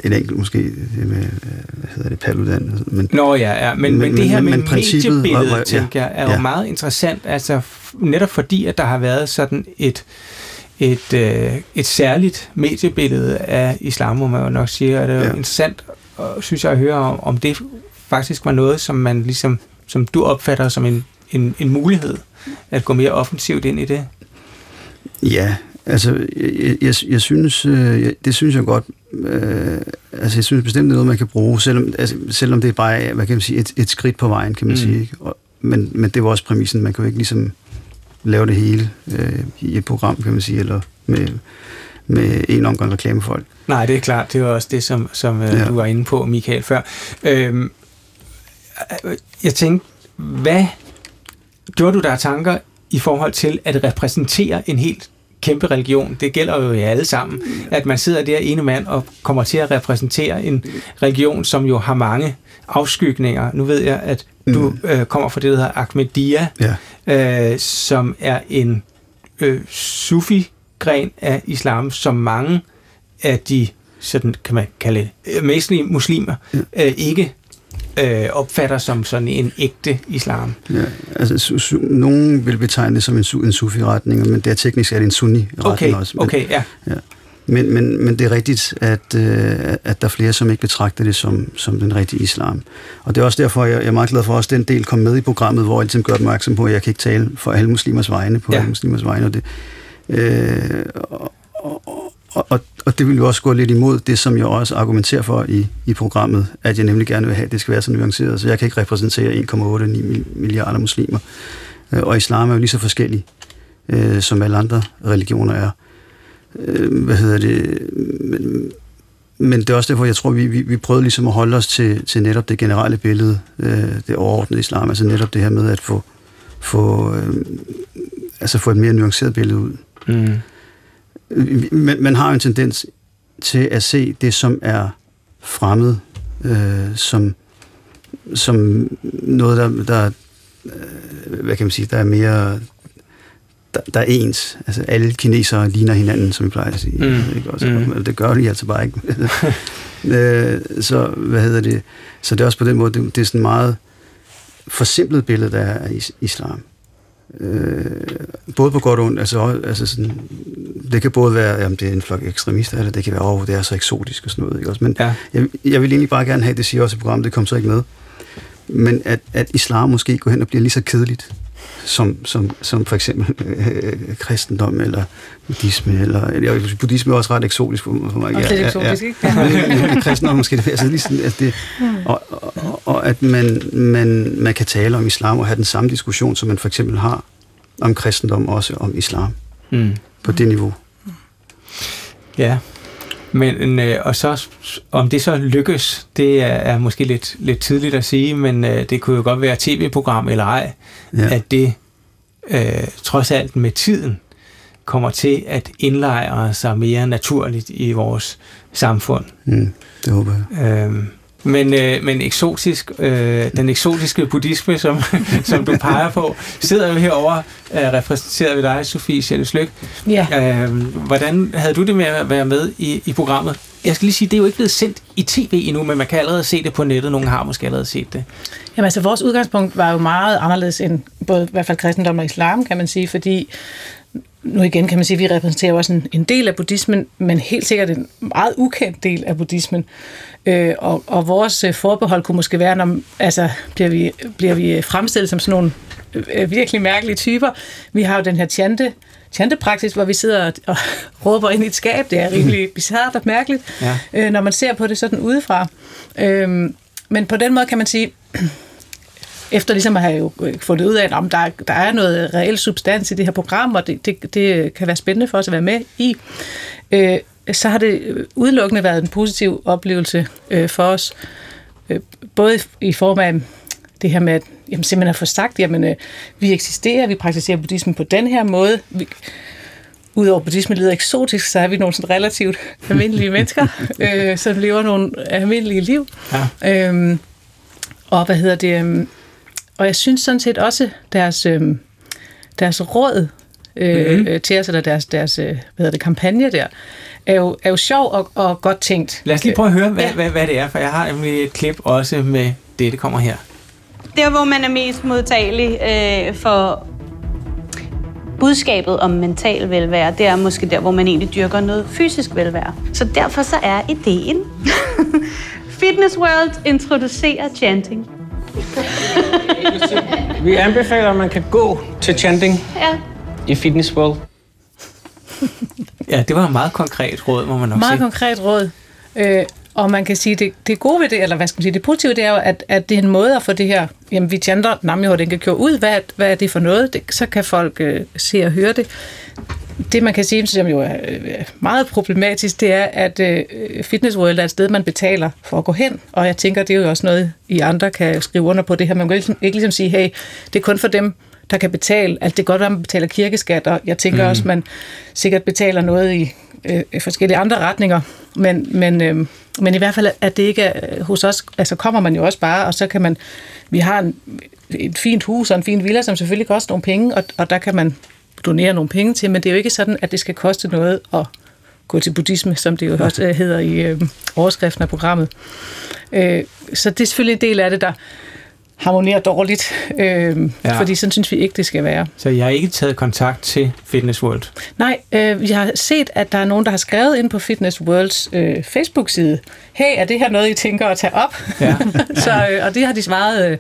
et enkelt måske, det med, hvad hedder det, Paludan. Men, Nå ja, ja. Men, men, men det her med mediebilledet, var, var, ja, tænker jeg, er ja. jo meget interessant, altså netop fordi, at der har været sådan et, et, øh, et særligt mediebillede af islam, må man jo nok sige, og det er ja. interessant, og synes jeg at høre om, om det faktisk var noget, som man ligesom, som du opfatter som en, en, en mulighed, at gå mere offensivt ind i det. Ja, Altså, jeg, jeg, jeg synes, øh, det synes jeg godt, øh, altså jeg synes bestemt, det er noget, man kan bruge, selvom, altså, selvom det er bare, hvad kan man sige, et, et skridt på vejen, kan man mm. sige. Og, men, men det var også præmissen, man kan jo ikke ligesom lave det hele øh, i et program, kan man sige, eller med, med en omgang reklamefolk. Nej, det er klart, det var også det, som, som øh, ja. du var inde på, Michael, før. Øh, jeg tænkte, hvad gjorde du der tanker i forhold til at repræsentere en helt kæmpe religion. Det gælder jo i alle sammen, at man sidder der ene mand og kommer til at repræsentere en religion, som jo har mange afskygninger. Nu ved jeg, at du mm. øh, kommer fra det, der hedder Ahmadiyya, ja. øh, som er en øh, sufi-gren af islam, som mange af de sådan kan man kalde det, muslimer, ja. øh, ikke øh, opfatter som sådan en ægte islam. Ja, altså su, su, nogen vil betegne det som en, su, en sufi-retning, men det er teknisk er det en sunni-retning okay, også. Men, okay, ja. ja. Men, men, men det er rigtigt, at, øh, at der er flere, som ikke betragter det som, som den rigtige islam. Og det er også derfor, jeg, jeg er meget glad for, at også den del kom med i programmet, hvor jeg ligesom gør opmærksom på, at jeg kan ikke tale for alle muslimers vegne, på ja. alle muslimers vegne. Og det, øh, og, og, og, og, og det vil jo også gå lidt imod det, som jeg også argumenterer for i, i programmet, at jeg nemlig gerne vil have, at det skal være så nuanceret. Så jeg kan ikke repræsentere 1,8 milliarder muslimer. Øh, og islam er jo lige så forskellig, øh, som alle andre religioner er. øh, hvad hedder det, men, men det er også derfor, jeg tror, vi, vi, vi prøvede ligesom at holde os til, til netop det generelle billede, øh, det overordnede islam, altså netop det her med at få, få, øh, altså få et mere nuanceret billede ud. Mm. Man, man har jo en tendens til at se det, som er fremmed, øh, som, som noget, der, der øh, hvad kan man sige, der er mere der, der er ens. Altså alle kinesere ligner hinanden, som vi plejer at sige. Mm. Ikke? Også, mm. Det gør de altså bare ikke. øh, så hvad hedder det? Så det er også på den måde, det, det er sådan meget forsimplet billede, der er af islam. Øh, både på godt og ondt. Altså, altså sådan, det kan både være, jamen det er en flok ekstremister, eller det kan være, åh, oh, det er så eksotisk og sådan noget. Ikke? Også, men ja. jeg, jeg vil egentlig bare gerne have, det siger også i programmet, det kommer så ikke med, men at, at islam måske går hen og bliver lige så kedeligt, som, som, som for eksempel øh, kristendom eller buddhisme. Eller, eller, buddhisme er også ret eksotisk for, for mig. Også lidt eksotisk, ja, ja. ikke? Ja. men, kristendom måske det altså ligesom, at det, hmm. og, og, og, at man, man, man kan tale om islam og have den samme diskussion, som man for eksempel har om kristendom, også om islam. Mm. På det niveau. Ja, men, øh, og så, om det så lykkes, det er, er måske lidt, lidt tidligt at sige, men øh, det kunne jo godt være tv-program eller ej, ja. at det øh, trods alt med tiden kommer til at indlejre sig mere naturligt i vores samfund. Mm, det håber jeg. Øhm, men, øh, men eksotisk, øh, den eksotiske buddhisme, som, som du peger på, sidder jo herovre, øh, repræsenteret ved dig, Sofie Sjælles Ja. Øh, hvordan havde du det med at være med i, i programmet? Jeg skal lige sige, det er jo ikke blevet sendt i tv endnu, men man kan allerede se det på nettet. Nogle har måske allerede set det. Jamen altså, vores udgangspunkt var jo meget anderledes end både i hvert fald kristendom og islam, kan man sige, fordi nu igen kan man sige, at vi repræsenterer også en, en del af buddhismen, men helt sikkert en meget ukendt del af buddhismen. Øh, og, og vores øh, forbehold kunne måske være, når altså, bliver, vi, bliver vi fremstillet som sådan nogle øh, virkelig mærkelige typer. Vi har jo den her tjante, tjantepraksis, hvor vi sidder og, og råber ind i et skab. Det er rimelig bizarrt og mærkeligt, ja. øh, når man ser på det sådan udefra. Øh, men på den måde kan man sige, efter ligesom at have jo fundet ud af, at der, der er noget reel substans i det her program, og det, det, det kan være spændende for os at være med i, øh, så har det udelukkende været en positiv oplevelse øh, for os. Øh, både i form af det her med, at jamen, simpelthen at få sagt, jamen, øh, vi eksisterer, vi praktiserer buddhisme på den her måde. Vi, Udover buddhisme lyder eksotisk, så er vi nogle sådan relativt almindelige mennesker, øh, som lever nogle almindelige liv. Ja. Øhm, og hvad hedder det? Og jeg synes sådan set også, deres, øh, deres råd øh, mm-hmm. til os, eller deres, deres øh, hvad hedder det, kampagne der, er jo, er jo sjov og, og godt tænkt. Lad os lige prøve at høre, hvad, ja. hvad, hvad det er, for jeg har nemlig et klip også med det, det kommer her. Der, hvor man er mest modtagelig øh, for budskabet om mental velvære, det er måske der, hvor man egentlig dyrker noget fysisk velvære. Så derfor så er ideen. Fitness World introducerer chanting. Vi anbefaler, at man kan gå til chanting ja. i Fitness World. ja, det var et meget konkret råd, må man nok meget sige. Meget konkret råd. Øh, og man kan sige, det, det gode ved det, eller hvad skal man sige, det positive, det er jo, at, at det er en måde at få det her, jamen vi tjenter Namjo, den kan køre ud, hvad, hvad er det for noget? Det, så kan folk øh, se og høre det. Det, man kan sige, som jo er øh, meget problematisk, det er, at øh, Fitness World er et sted, man betaler for at gå hen. Og jeg tænker, det er jo også noget, I andre kan skrive under på det her. Man kan ligesom, ikke ligesom sige, hey, det er kun for dem, der kan betale. Altså, det er godt at man betaler kirkeskat, og jeg tænker mm. også, man sikkert betaler noget i øh, forskellige andre retninger. Men, men, øh, men i hvert fald, at det ikke er hos os, altså kommer man jo også bare, og så kan man, vi har en, et fint hus og en fin villa, som selvfølgelig koster nogle penge, og, og der kan man donere nogle penge til, men det er jo ikke sådan, at det skal koste noget at gå til buddhisme, som det jo også øh, hedder i øh, overskriften af programmet. Øh, så det er selvfølgelig en del af det, der harmonerer dårligt, øh, ja. fordi sådan synes vi ikke, det skal være. Så jeg har ikke taget kontakt til Fitness World? Nej, øh, jeg har set, at der er nogen, der har skrevet ind på Fitness Worlds øh, Facebook-side, hey, er det her noget, I tænker at tage op? Ja. så, øh, og det har de svaret øh,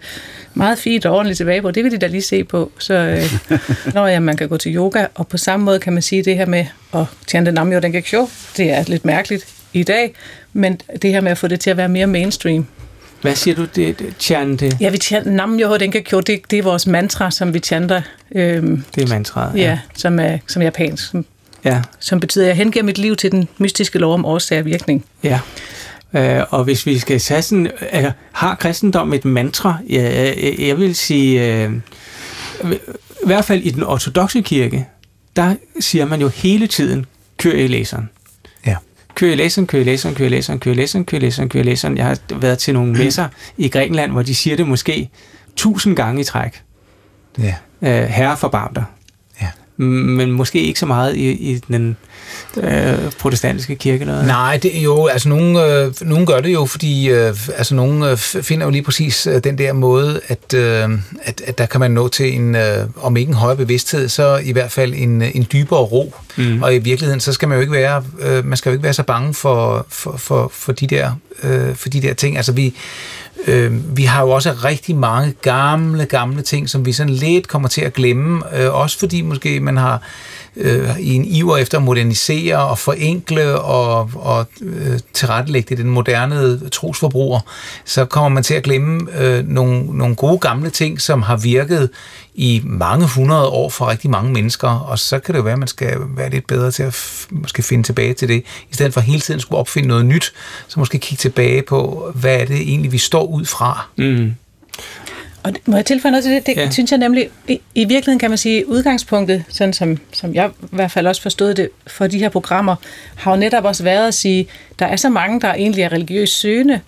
meget fint og ordentligt tilbage på. Det vil de da lige se på. Så øh, når ja, man kan gå til yoga, og på samme måde kan man sige det her med at tjene namyo dengeksho, det er lidt mærkeligt i dag, men det her med at få det til at være mere mainstream, hvad siger du, det, det chante? Ja, vi chanter Nam Denka det, det er vores mantra, som vi chanter. Øhm, det er mantraet, ja. ja. som er som japansk. Som Ja. Som betyder, at jeg hengiver mit liv til den mystiske lov om årsag og virkning. Ja. Øh, og hvis vi skal tage sådan, altså, har kristendom et mantra? Ja, jeg, jeg vil sige, øh, i hvert fald i den ortodoxe kirke, der siger man jo hele tiden, kør i læseren. Ja. Kør i læseren, kør i læseren, kør i læseren, kør i læseren, kør i læseren, kør i læseren. Jeg har været til nogle messer i Grækenland, hvor de siger det måske tusind gange i træk. Ja. Øh, herre forbarm dig. Ja. Men måske ikke så meget i, i den øh, protestantiske kirke? Eller? Nej, det er jo, altså nogen, øh, nogen gør det jo, fordi øh, altså nogen øh, finder jo lige præcis øh, den der måde, at, øh, at, at der kan man nå til en, øh, om ikke en højere bevidsthed, så i hvert fald en, en dybere ro. Mm. Og i virkeligheden, så skal man jo ikke være, øh, man skal jo ikke være så bange for, for, for, for, de, der, øh, for de der ting. Altså vi, Øh, vi har jo også rigtig mange gamle, gamle ting, som vi sådan lidt kommer til at glemme, øh, også fordi måske man har øh, i en iver efter at modernisere og forenkle og, og øh, tilrettelægge det den moderne trosforbruger, så kommer man til at glemme øh, nogle, nogle gode gamle ting, som har virket i mange hundrede år for rigtig mange mennesker, og så kan det jo være, at man skal være lidt bedre til at f- måske finde tilbage til det, i stedet for hele tiden skulle opfinde noget nyt, så måske kigge tilbage på, hvad er det egentlig, vi står ud fra. Mm. Og må jeg tilføje noget til det? Det ja. synes jeg nemlig, i, i virkeligheden kan man sige, udgangspunktet, sådan som, som jeg i hvert fald også forstod det for de her programmer, har jo netop også været at sige, der er så mange, der egentlig er religiøst søgende,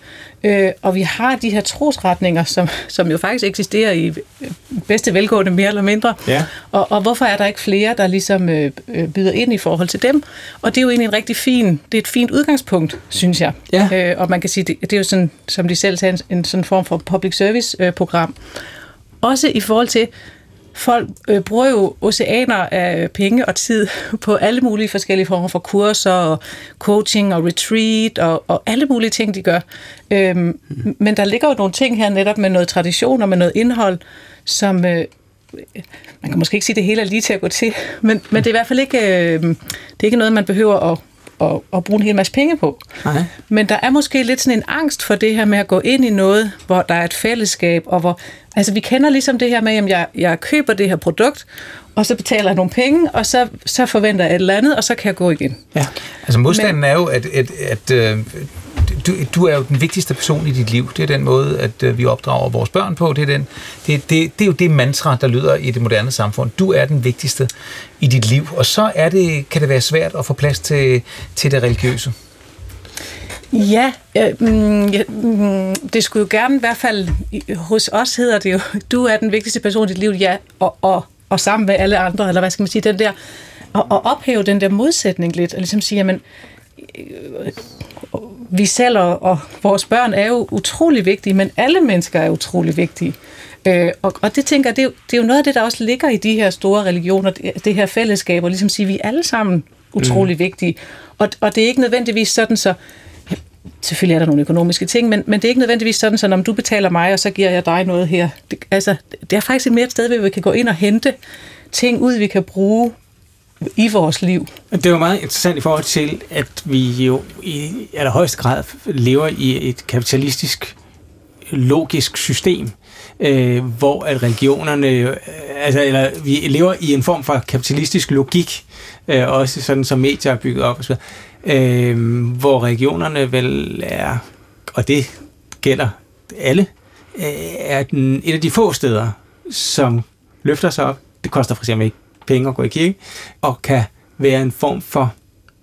øh, og vi har de her trosretninger, som, som jo faktisk eksisterer i bedste velgående mere eller mindre. Ja. Og, og hvorfor er der ikke flere, der ligesom øh, øh, byder ind i forhold til dem? Og det er jo egentlig en rigtig fin, det er et fint udgangspunkt, synes jeg. Ja. Øh, og man kan sige, det, det er jo sådan, som de selv sagde, en, en sådan form for public service øh, program. Også i forhold til, folk øh, bruger jo oceaner af penge og tid på alle mulige forskellige former for kurser og coaching og retreat og, og alle mulige ting, de gør. Øhm, men der ligger jo nogle ting her netop med noget tradition og med noget indhold, som... Øh, man kan måske ikke sige, det hele er lige til at gå til, men, men det er i hvert fald ikke, øh, det er ikke noget, man behøver at, at, at bruge en hel masse penge på. Nej. Men der er måske lidt sådan en angst for det her med at gå ind i noget, hvor der er et fællesskab, og hvor, altså vi kender ligesom det her med, at jeg, jeg køber det her produkt, og så betaler jeg nogle penge, og så, så forventer jeg et eller andet, og så kan jeg gå igen. Ja. Altså modstanden Men, er jo, at, at, at øh, du, du er jo den vigtigste person i dit liv. Det er den måde, at øh, vi opdrager vores børn på. Det er, den, det, det, det er jo det mantra, der lyder i det moderne samfund. Du er den vigtigste i dit liv, og så er det, kan det være svært at få plads til, til det religiøse. Ja, øh, mm, mm det skulle jo gerne i hvert fald, hos os hedder det jo, du er den vigtigste person i dit liv, ja, og, og, og sammen med alle andre, eller hvad skal man sige, den der, og, og ophæve den der modsætning lidt, og ligesom sige, jamen, øh, vi selv og, og vores børn er jo utrolig vigtige, men alle mennesker er utrolig vigtige. Øh, og, og det tænker jeg, det er, jo, det er jo noget af det, der også ligger i de her store religioner, det, det her fællesskab, og ligesom sige, vi er alle sammen utrolig mm. vigtige. Og, og det er ikke nødvendigvis sådan, så selvfølgelig er der nogle økonomiske ting, men, men det er ikke nødvendigvis sådan, så når du betaler mig, og så giver jeg dig noget her. Det, altså, det er faktisk et mere et sted, hvor vi kan gå ind og hente ting ud, vi kan bruge i vores liv. Det er meget interessant i forhold til, at vi jo i allerhøjeste grad lever i et kapitalistisk logisk system, øh, hvor at religionerne, øh, altså, eller vi lever i en form for kapitalistisk logik, øh, også sådan som medier er bygget op, og så, videre, øh, hvor religionerne vel er, og det gælder alle, øh, er den, et af de få steder, som løfter sig op. Det koster for eksempel ikke penge og gå i kirke, og kan være en form for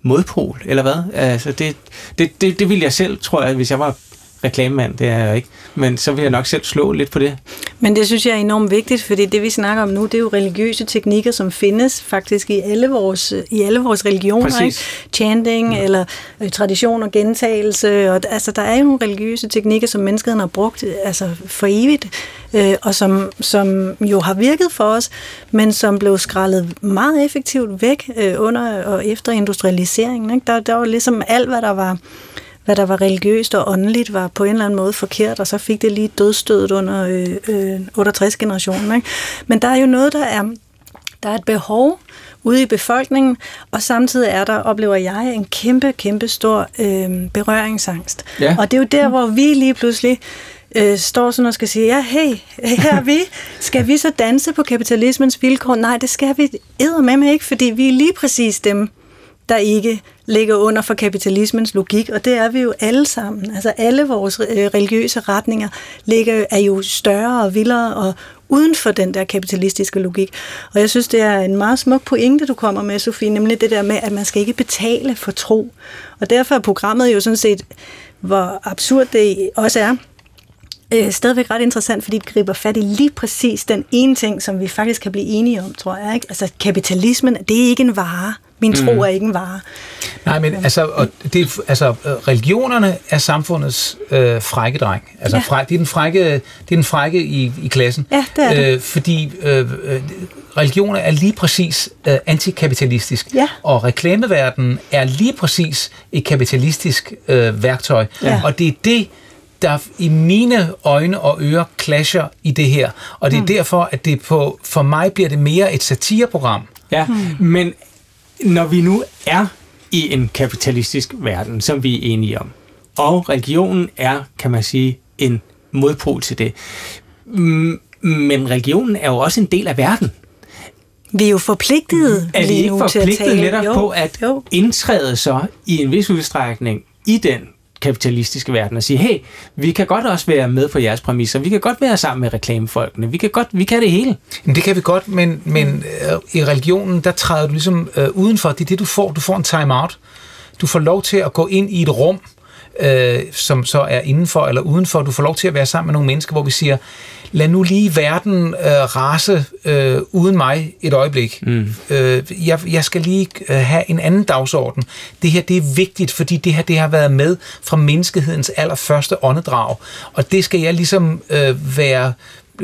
modpol, eller hvad? Altså, det, det, det, det ville jeg selv, tror jeg, hvis jeg var reklamemand, det er jeg ikke, men så vil jeg nok selv slå lidt på det. Men det synes jeg er enormt vigtigt, fordi det vi snakker om nu, det er jo religiøse teknikker, som findes faktisk i alle vores, i alle vores religioner. Præcis. Ikke? Chanting ja. eller øh, tradition og gentagelse. Og, altså, der er jo nogle religiøse teknikker, som menneskeheden har brugt øh, altså, for evigt, øh, og som, som jo har virket for os, men som blev skrællet meget effektivt væk øh, under og efter industrialiseringen. Ikke? Der, der var ligesom alt, hvad der var hvad der var religiøst og åndeligt, var på en eller anden måde forkert, og så fik det lige dødstødet under øh, øh, 68-generationen. Ikke? Men der er jo noget, der er, der er et behov ude i befolkningen, og samtidig er der, oplever jeg, en kæmpe, kæmpe stor øh, berøringsangst. Ja. Og det er jo der, hvor vi lige pludselig øh, står sådan og skal sige, ja, hey, her er vi. Skal vi så danse på kapitalismens vilkår? Nej, det skal vi med ikke, fordi vi er lige præcis dem, der ikke ligger under for kapitalismens logik, og det er vi jo alle sammen. Altså alle vores øh, religiøse retninger ligger, er jo større og vildere og uden for den der kapitalistiske logik. Og jeg synes, det er en meget smuk pointe, du kommer med, Sofie, nemlig det der med, at man skal ikke betale for tro. Og derfor er programmet jo sådan set, hvor absurd det også er, øh, stadigvæk ret interessant, fordi det griber fat i lige præcis den ene ting, som vi faktisk kan blive enige om, tror jeg. Ikke? Altså kapitalismen, det er ikke en vare. Min tro mm. er ikke en vare. Nej, men altså, og det, altså religionerne er samfundets øh, frække dreng. Altså, ja. fræk, det, er den frække, det er den frække i, i klassen. Ja, det er det. Øh, fordi øh, øh, religioner er lige præcis øh, antikapitalistisk, ja. og reklameverdenen er lige præcis et kapitalistisk øh, værktøj. Ja. Og det er det, der i mine øjne og ører clasher i det her. Og det er mm. derfor, at det på, for mig bliver det mere et satireprogram. Ja, mm. men når vi nu er i en kapitalistisk verden, som vi er enige om, og religionen er, kan man sige, en modpol til det. Men religionen er jo også en del af verden. Vi er jo forpligtet er lige nu til at tale. netop jo, på at jo. indtræde så i en vis udstrækning i den kapitalistiske verden og sige, hey, vi kan godt også være med på jeres præmisser, vi kan godt være sammen med reklamefolkene, vi kan godt, vi kan det hele. Men det kan vi godt, men, men øh, i religionen, der træder du ligesom øh, udenfor, det er det, du får, du får en time-out. Du får lov til at gå ind i et rum, øh, som så er indenfor eller udenfor. Du får lov til at være sammen med nogle mennesker, hvor vi siger, lad nu lige verden øh, rase øh, uden mig et øjeblik. Mm. Øh, jeg, jeg skal lige øh, have en anden dagsorden. Det her, det er vigtigt, fordi det her, det har været med fra menneskehedens allerførste åndedrag. Og det skal jeg ligesom øh, være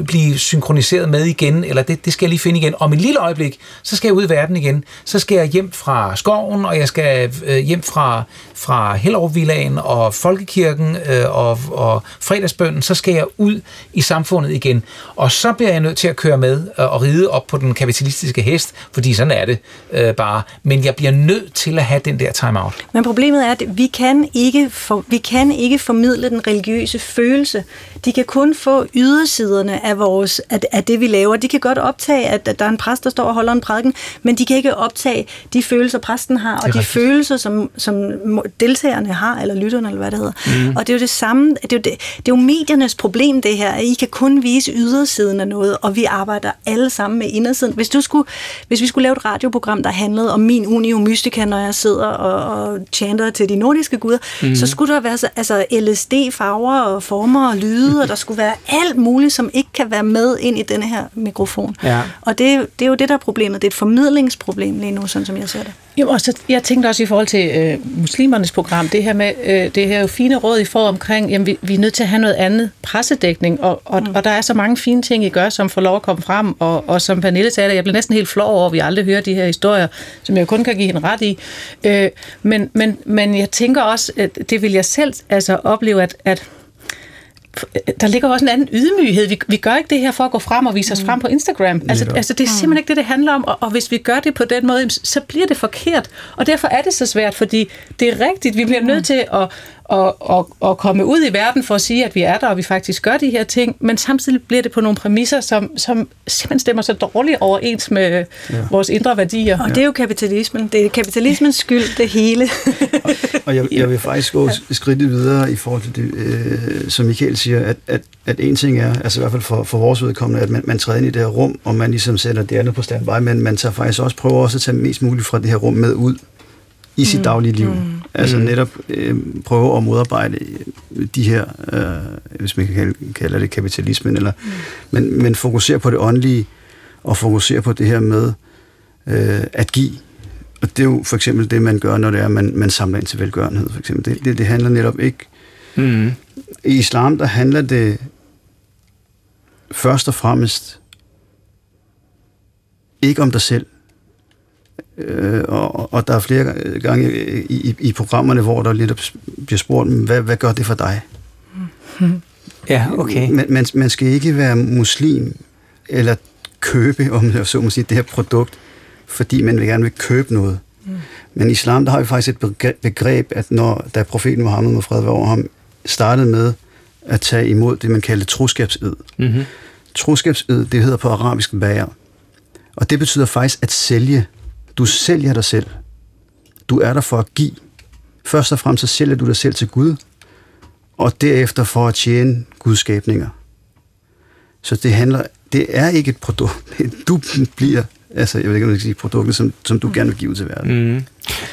blive synkroniseret med igen, eller det, det skal jeg lige finde igen. Om et lille øjeblik, så skal jeg ud i verden igen. Så skal jeg hjem fra skoven, og jeg skal øh, hjem fra, fra Hellerup og Folkekirken øh, og, og fredagsbønden. Så skal jeg ud i samfundet igen. Og så bliver jeg nødt til at køre med øh, og ride op på den kapitalistiske hest, fordi sådan er det øh, bare. Men jeg bliver nødt til at have den der time-out. Men problemet er, at vi kan ikke, for, vi kan ikke formidle den religiøse følelse. De kan kun få ydersiderne af, vores, af, af det, vi laver. De kan godt optage, at, at der er en præst, der står og holder en prædiken, men de kan ikke optage de følelser, præsten har, og de rigtigt. følelser, som, som deltagerne har, eller lytterne, eller hvad det hedder. Mm. Og det er jo det samme, det er jo, det, det er jo mediernes problem, det her, at I kan kun vise ydersiden af noget, og vi arbejder alle sammen med indersiden. Hvis, du skulle, hvis vi skulle lave et radioprogram, der handlede om min unio mystica, når jeg sidder og, og chanter til de nordiske guder, mm. så skulle der være så, altså LSD, farver og former og lyde, og der skulle være alt muligt, som ikke kan være med ind i denne her mikrofon. Ja. Og det, det er jo det, der er problemet. Det er et formidlingsproblem lige nu, sådan som jeg ser det. Jo, og så, jeg tænkte også i forhold til øh, muslimernes program, det her med, øh, det her jo fine råd, I får omkring, jamen vi, vi er nødt til at have noget andet pressedækning, og, og, mm. og der er så mange fine ting, I gør, som får lov at komme frem, og, og som Pernille sagde, jeg bliver næsten helt flov over, at vi aldrig hører de her historier, som jeg kun kan give hende ret i. Øh, men, men, men jeg tænker også, at det vil jeg selv altså, opleve, at, at der ligger også en anden ydmyghed. Vi, vi gør ikke det her for at gå frem og vise os mm. frem på Instagram. Altså, altså det er simpelthen ikke det, det handler om. Og, og hvis vi gør det på den måde, så bliver det forkert. Og derfor er det så svært, fordi det er rigtigt. Vi bliver nødt til at, og, og, og komme ud i verden for at sige, at vi er der, og vi faktisk gør de her ting, men samtidig bliver det på nogle præmisser, som, som simpelthen stemmer så dårligt overens med ja. vores indre værdier. Og det er jo kapitalismen. Det er kapitalismens skyld, det hele. og, og jeg, jeg vil faktisk gå skridtet videre i forhold til det, øh, som Michael siger, at, at, at en ting er, altså i hvert fald for, for vores vedkommende, at man, man træder ind i det her rum, og man ligesom sætter det andet på standby, men man tager faktisk også prøver også at tage mest muligt fra det her rum med ud i sit mm. daglige liv. Mm. Altså mm. netop øh, prøve at modarbejde øh, de her, øh, hvis man kan kalde, kalde det kapitalismen, eller, mm. men, men fokusere på det åndelige, og fokusere på det her med øh, at give. Og det er jo for eksempel det, man gør, når det er, man, man samler ind til velgørenhed. For eksempel. Det, det, det handler netop ikke... Mm. I islam, der handler det først og fremmest ikke om dig selv, Øh, og, og der er flere gange i, i, i programmerne, hvor der lidt bliver spurgt, hvad, hvad gør det for dig? Ja, okay. Man, man, man skal ikke være muslim, eller købe, om jeg så må sige, det her produkt, fordi man vil gerne vil købe noget. Mm. Men i islam, der har vi faktisk et begreb, at når da profeten Muhammed med fred over ham, startede med at tage imod det, man kaldte troskabsed. Mm-hmm. Troskabsed, det hedder på arabisk bager. Og det betyder faktisk at sælge du sælger dig selv. Du er der for at give. Først og fremmest så sælger du dig selv til Gud, og derefter for at tjene Guds skabninger. Så det handler, det er ikke et produkt. Du bliver, altså jeg ved ikke, om jeg skal sige produktet, som, som du gerne vil give ud til verden. Mm.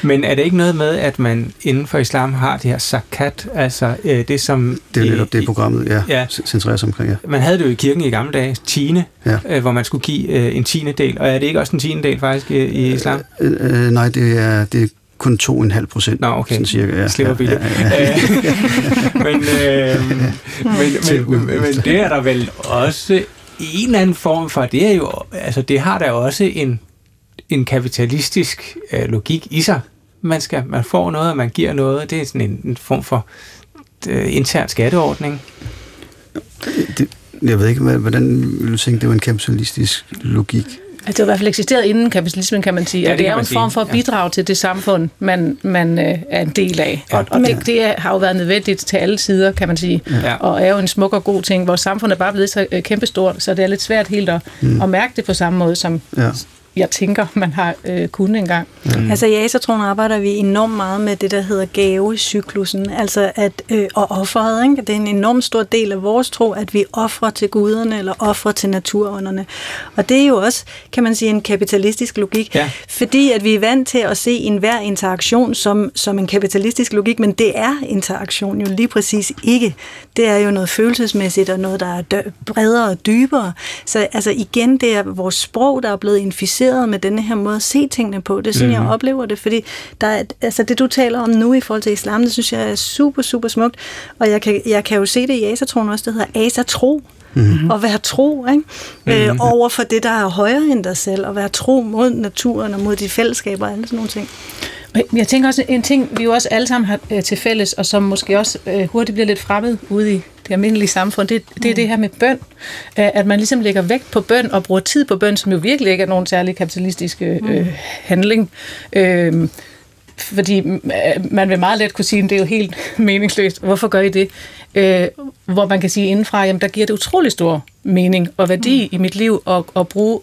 Men er det ikke noget med, at man inden for islam har det her zakat, altså øh, det som... Det er netop det, programmet ja, Ja. centrerer sig omkring. Ja. Man havde det jo i kirken i gamle dage, tiende, Ja. øh, hvor man skulle give øh, en tiende del. Og er det ikke også en tiende del faktisk i, i islam? Øh, øh, nej, det er, det er kun 2,5 procent. Nå, okay. Sådan cirka, ja. Slipper billigt. ja, ja, ja. men, øh, men, men, men, men det er der vel også en eller anden form for, det er jo, altså det har da også en, en kapitalistisk øh, logik i sig. Man, skal, man får noget, og man giver noget. Det er sådan en, en form for øh, intern skatteordning. Det, jeg ved ikke, hvad- hvordan vil du tænke, det var en kapitalistisk logik? Altså, det har i hvert fald eksisteret inden kapitalismen, kan man sige. Ja, Ja, det det, er jo en form for at Ja. bidrage til det samfund, man, man øh, er en del af. Ja. Og, og det, det har jo været nødvendigt til alle sider, kan man sige. Ja. Og er jo en smuk og god ting. Vores samfund er bare blevet så øh, kæmpestort, så det er lidt svært helt at, mm. at mærke det på samme måde, som Ja. Jeg tænker, man har øh, kunnet engang. Mm. Altså i Asatroen arbejder vi enormt meget med det, der hedder gavecyklusen, altså at, øh, og offeret. Ikke? Det er en enormt stor del af vores tro, at vi offrer til guderne eller offrer til naturunderne. Og det er jo også, kan man sige, en kapitalistisk logik, Ja. fordi at vi er vant til at se enhver interaktion som, som en kapitalistisk logik, men det er interaktion jo lige præcis ikke. Det er jo noget følelsesmæssigt og noget, der er dø- bredere og dybere. Så altså igen, det er vores sprog, der er blevet inficeret med denne her måde at se tingene på. Det er sådan, mm. jeg oplever det, fordi der er, altså det, du taler om nu i forhold til islam, det synes jeg er super, super smukt. Og jeg kan, jeg kan jo se det i asatroen også, det hedder asatro. Mm-hmm. Og være tro ikke? Mm-hmm. Øh, over for det, der er højere end dig selv, og være tro mod naturen og mod de fællesskaber og alle sådan nogle ting. Jeg tænker også, en ting, vi jo også alle sammen har øh, til fælles, og som måske også øh, hurtigt bliver lidt fremmed ude i det almindelige samfund, det, det er det her med bøn. At man ligesom lægger vægt på bøn og bruger tid på bøn, som jo virkelig ikke er nogen særlig kapitalistisk øh, handling. Øh, fordi øh, man vil meget let kunne sige, at det er jo helt meningsløst. Hvorfor gør I det? Øh, hvor man kan sige indenfra, jamen der giver det utrolig stor mening og værdi mm. i mit liv at, at bruge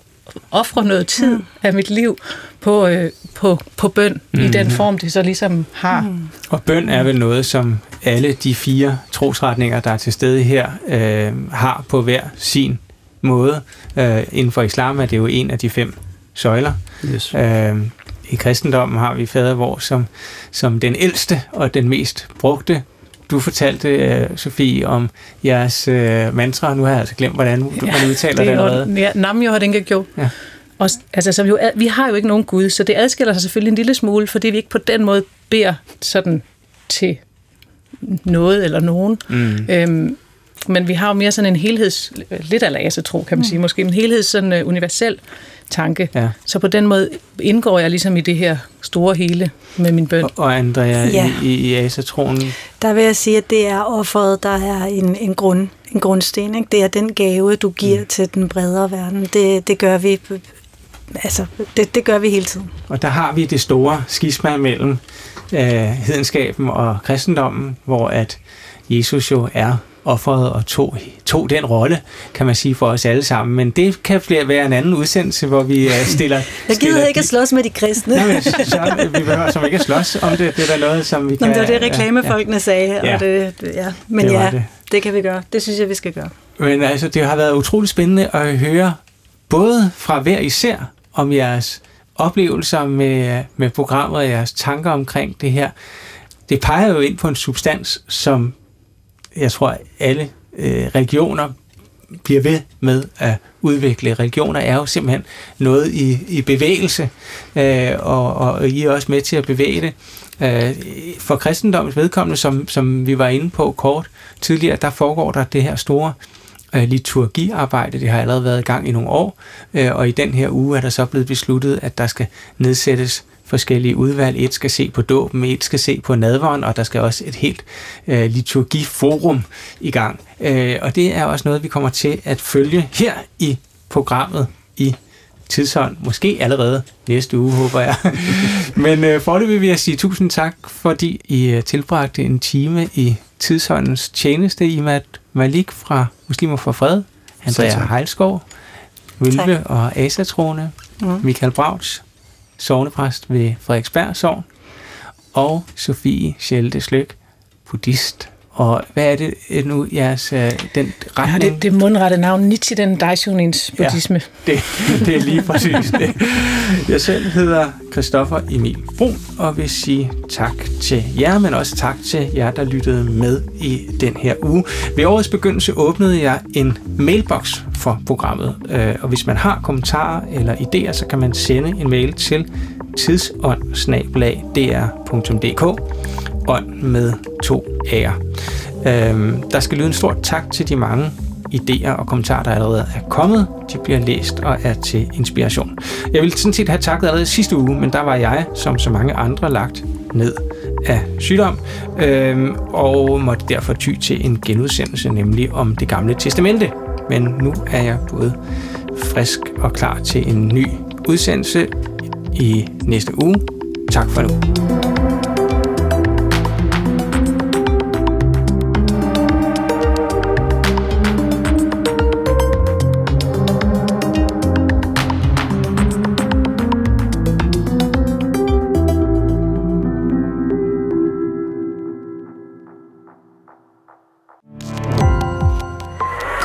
ofre noget tid mm. af mit liv på, øh, på, på bøn mm. i den form, det så ligesom har. Mm. Og bøn er vel noget, som alle de fire trosretninger, der er til stede her, øh, har på hver sin måde. Øh, inden for islam er det jo en af de fem søjler. Yes. Øh, I kristendommen har vi fader vor som, som den ældste og den mest brugte. Du fortalte, øh, Sofie, om jeres øh, mantra. Nu har jeg altså glemt, hvordan du, ja, man udtaler det, er allerede. ja, Nam jo har den gjort. Ja. Og, altså, som jo, vi har jo ikke nogen Gud, så det adskiller sig selvfølgelig en lille smule, fordi vi ikke på den måde beder sådan til noget eller nogen. Mm. Øhm, men vi har jo mere sådan en helheds, lidt af tro, kan man sige, måske en helheds sådan uh, universel tanke. Ja. Så på den måde indgår jeg ligesom i det her store hele med min bøn. Og, og Andrea, Ja. ja. i, i, i asatronen, Der vil jeg sige, at det er offeret, der er en, en, grund, en grundsten. Ikke? Det er den gave, du giver mm. til den bredere verden. Det, det gør vi altså, det, det gør vi hele tiden. Og der har vi det store skisma mellem øh, hedenskaben og kristendommen, hvor at Jesus jo er offeret og tog, tog den rolle, kan man sige, for os alle sammen. Men det kan flere være en anden udsendelse, hvor vi øh, stiller... Jeg gider ikke at slås med de kristne. Nej, men så, vi behøver som ikke at slås om det. Det er da noget, som vi kan... Nå, det var det, reklamefolkene sagde. Ja. Og det, ja. Men Det ja, det. det kan vi gøre. Det synes jeg, vi skal gøre. Men altså, det har været utroligt spændende at høre, både fra hver især, om jeres oplevelser med, med programmet og jeres tanker omkring det her. Det peger jo ind på en substans, som jeg tror, alle øh, religioner bliver ved med at udvikle. Religioner er jo simpelthen noget i, i bevægelse, øh, og, og I er også med til at bevæge det. Øh, for kristendommens vedkommende, som, som vi var inde på kort tidligere, der foregår der det her store øh, liturgiarbejde. Det har allerede været i gang i nogle år, øh, og i den her uge er der så blevet besluttet, at der skal nedsættes forskellige udvalg. Et skal se på dåben, et skal se på nadveren, og der skal også et helt øh, liturgiforum i gang. Øh, og det er også noget, vi kommer til at følge her i programmet i tidshånd. Måske allerede næste uge, håber jeg. Men øh, forløbig vil jeg sige tusind tak, fordi I øh, tilbragte en time i tidshåndens tjeneste. Imad Malik fra Muslimer for Fred, Andrea. Heilskov, Vølve og Asatrone, Mm. Michael Brauts, sovnepræst ved Frederiksberg Sogn, og Sofie Schelte Sløk, buddhist. Og hvad er det øh, nu, jeres, øh, den retning? Ja, det, det mundrette navn, Nichiren Daishonin's buddhisme. Ja, det, det er lige præcis det. Jeg selv hedder Christoffer Emil Brun, og vil sige tak til jer, men også tak til jer, der lyttede med i den her uge. Ved årets begyndelse åbnede jeg en mailbox for programmet, øh, og hvis man har kommentarer eller idéer, så kan man sende en mail til tidsånd-dr.dk ånd med to ærer. Øhm, der skal lyde en stor tak til de mange idéer og kommentarer, der allerede er kommet. De bliver læst og er til inspiration. Jeg ville sådan set have takket allerede sidste uge, men der var jeg, som så mange andre, lagt ned af sygdom, øhm, og måtte derfor ty til en genudsendelse, nemlig om det gamle testamente. Men nu er jeg både frisk og klar til en ny udsendelse i næste uge. Tak for nu.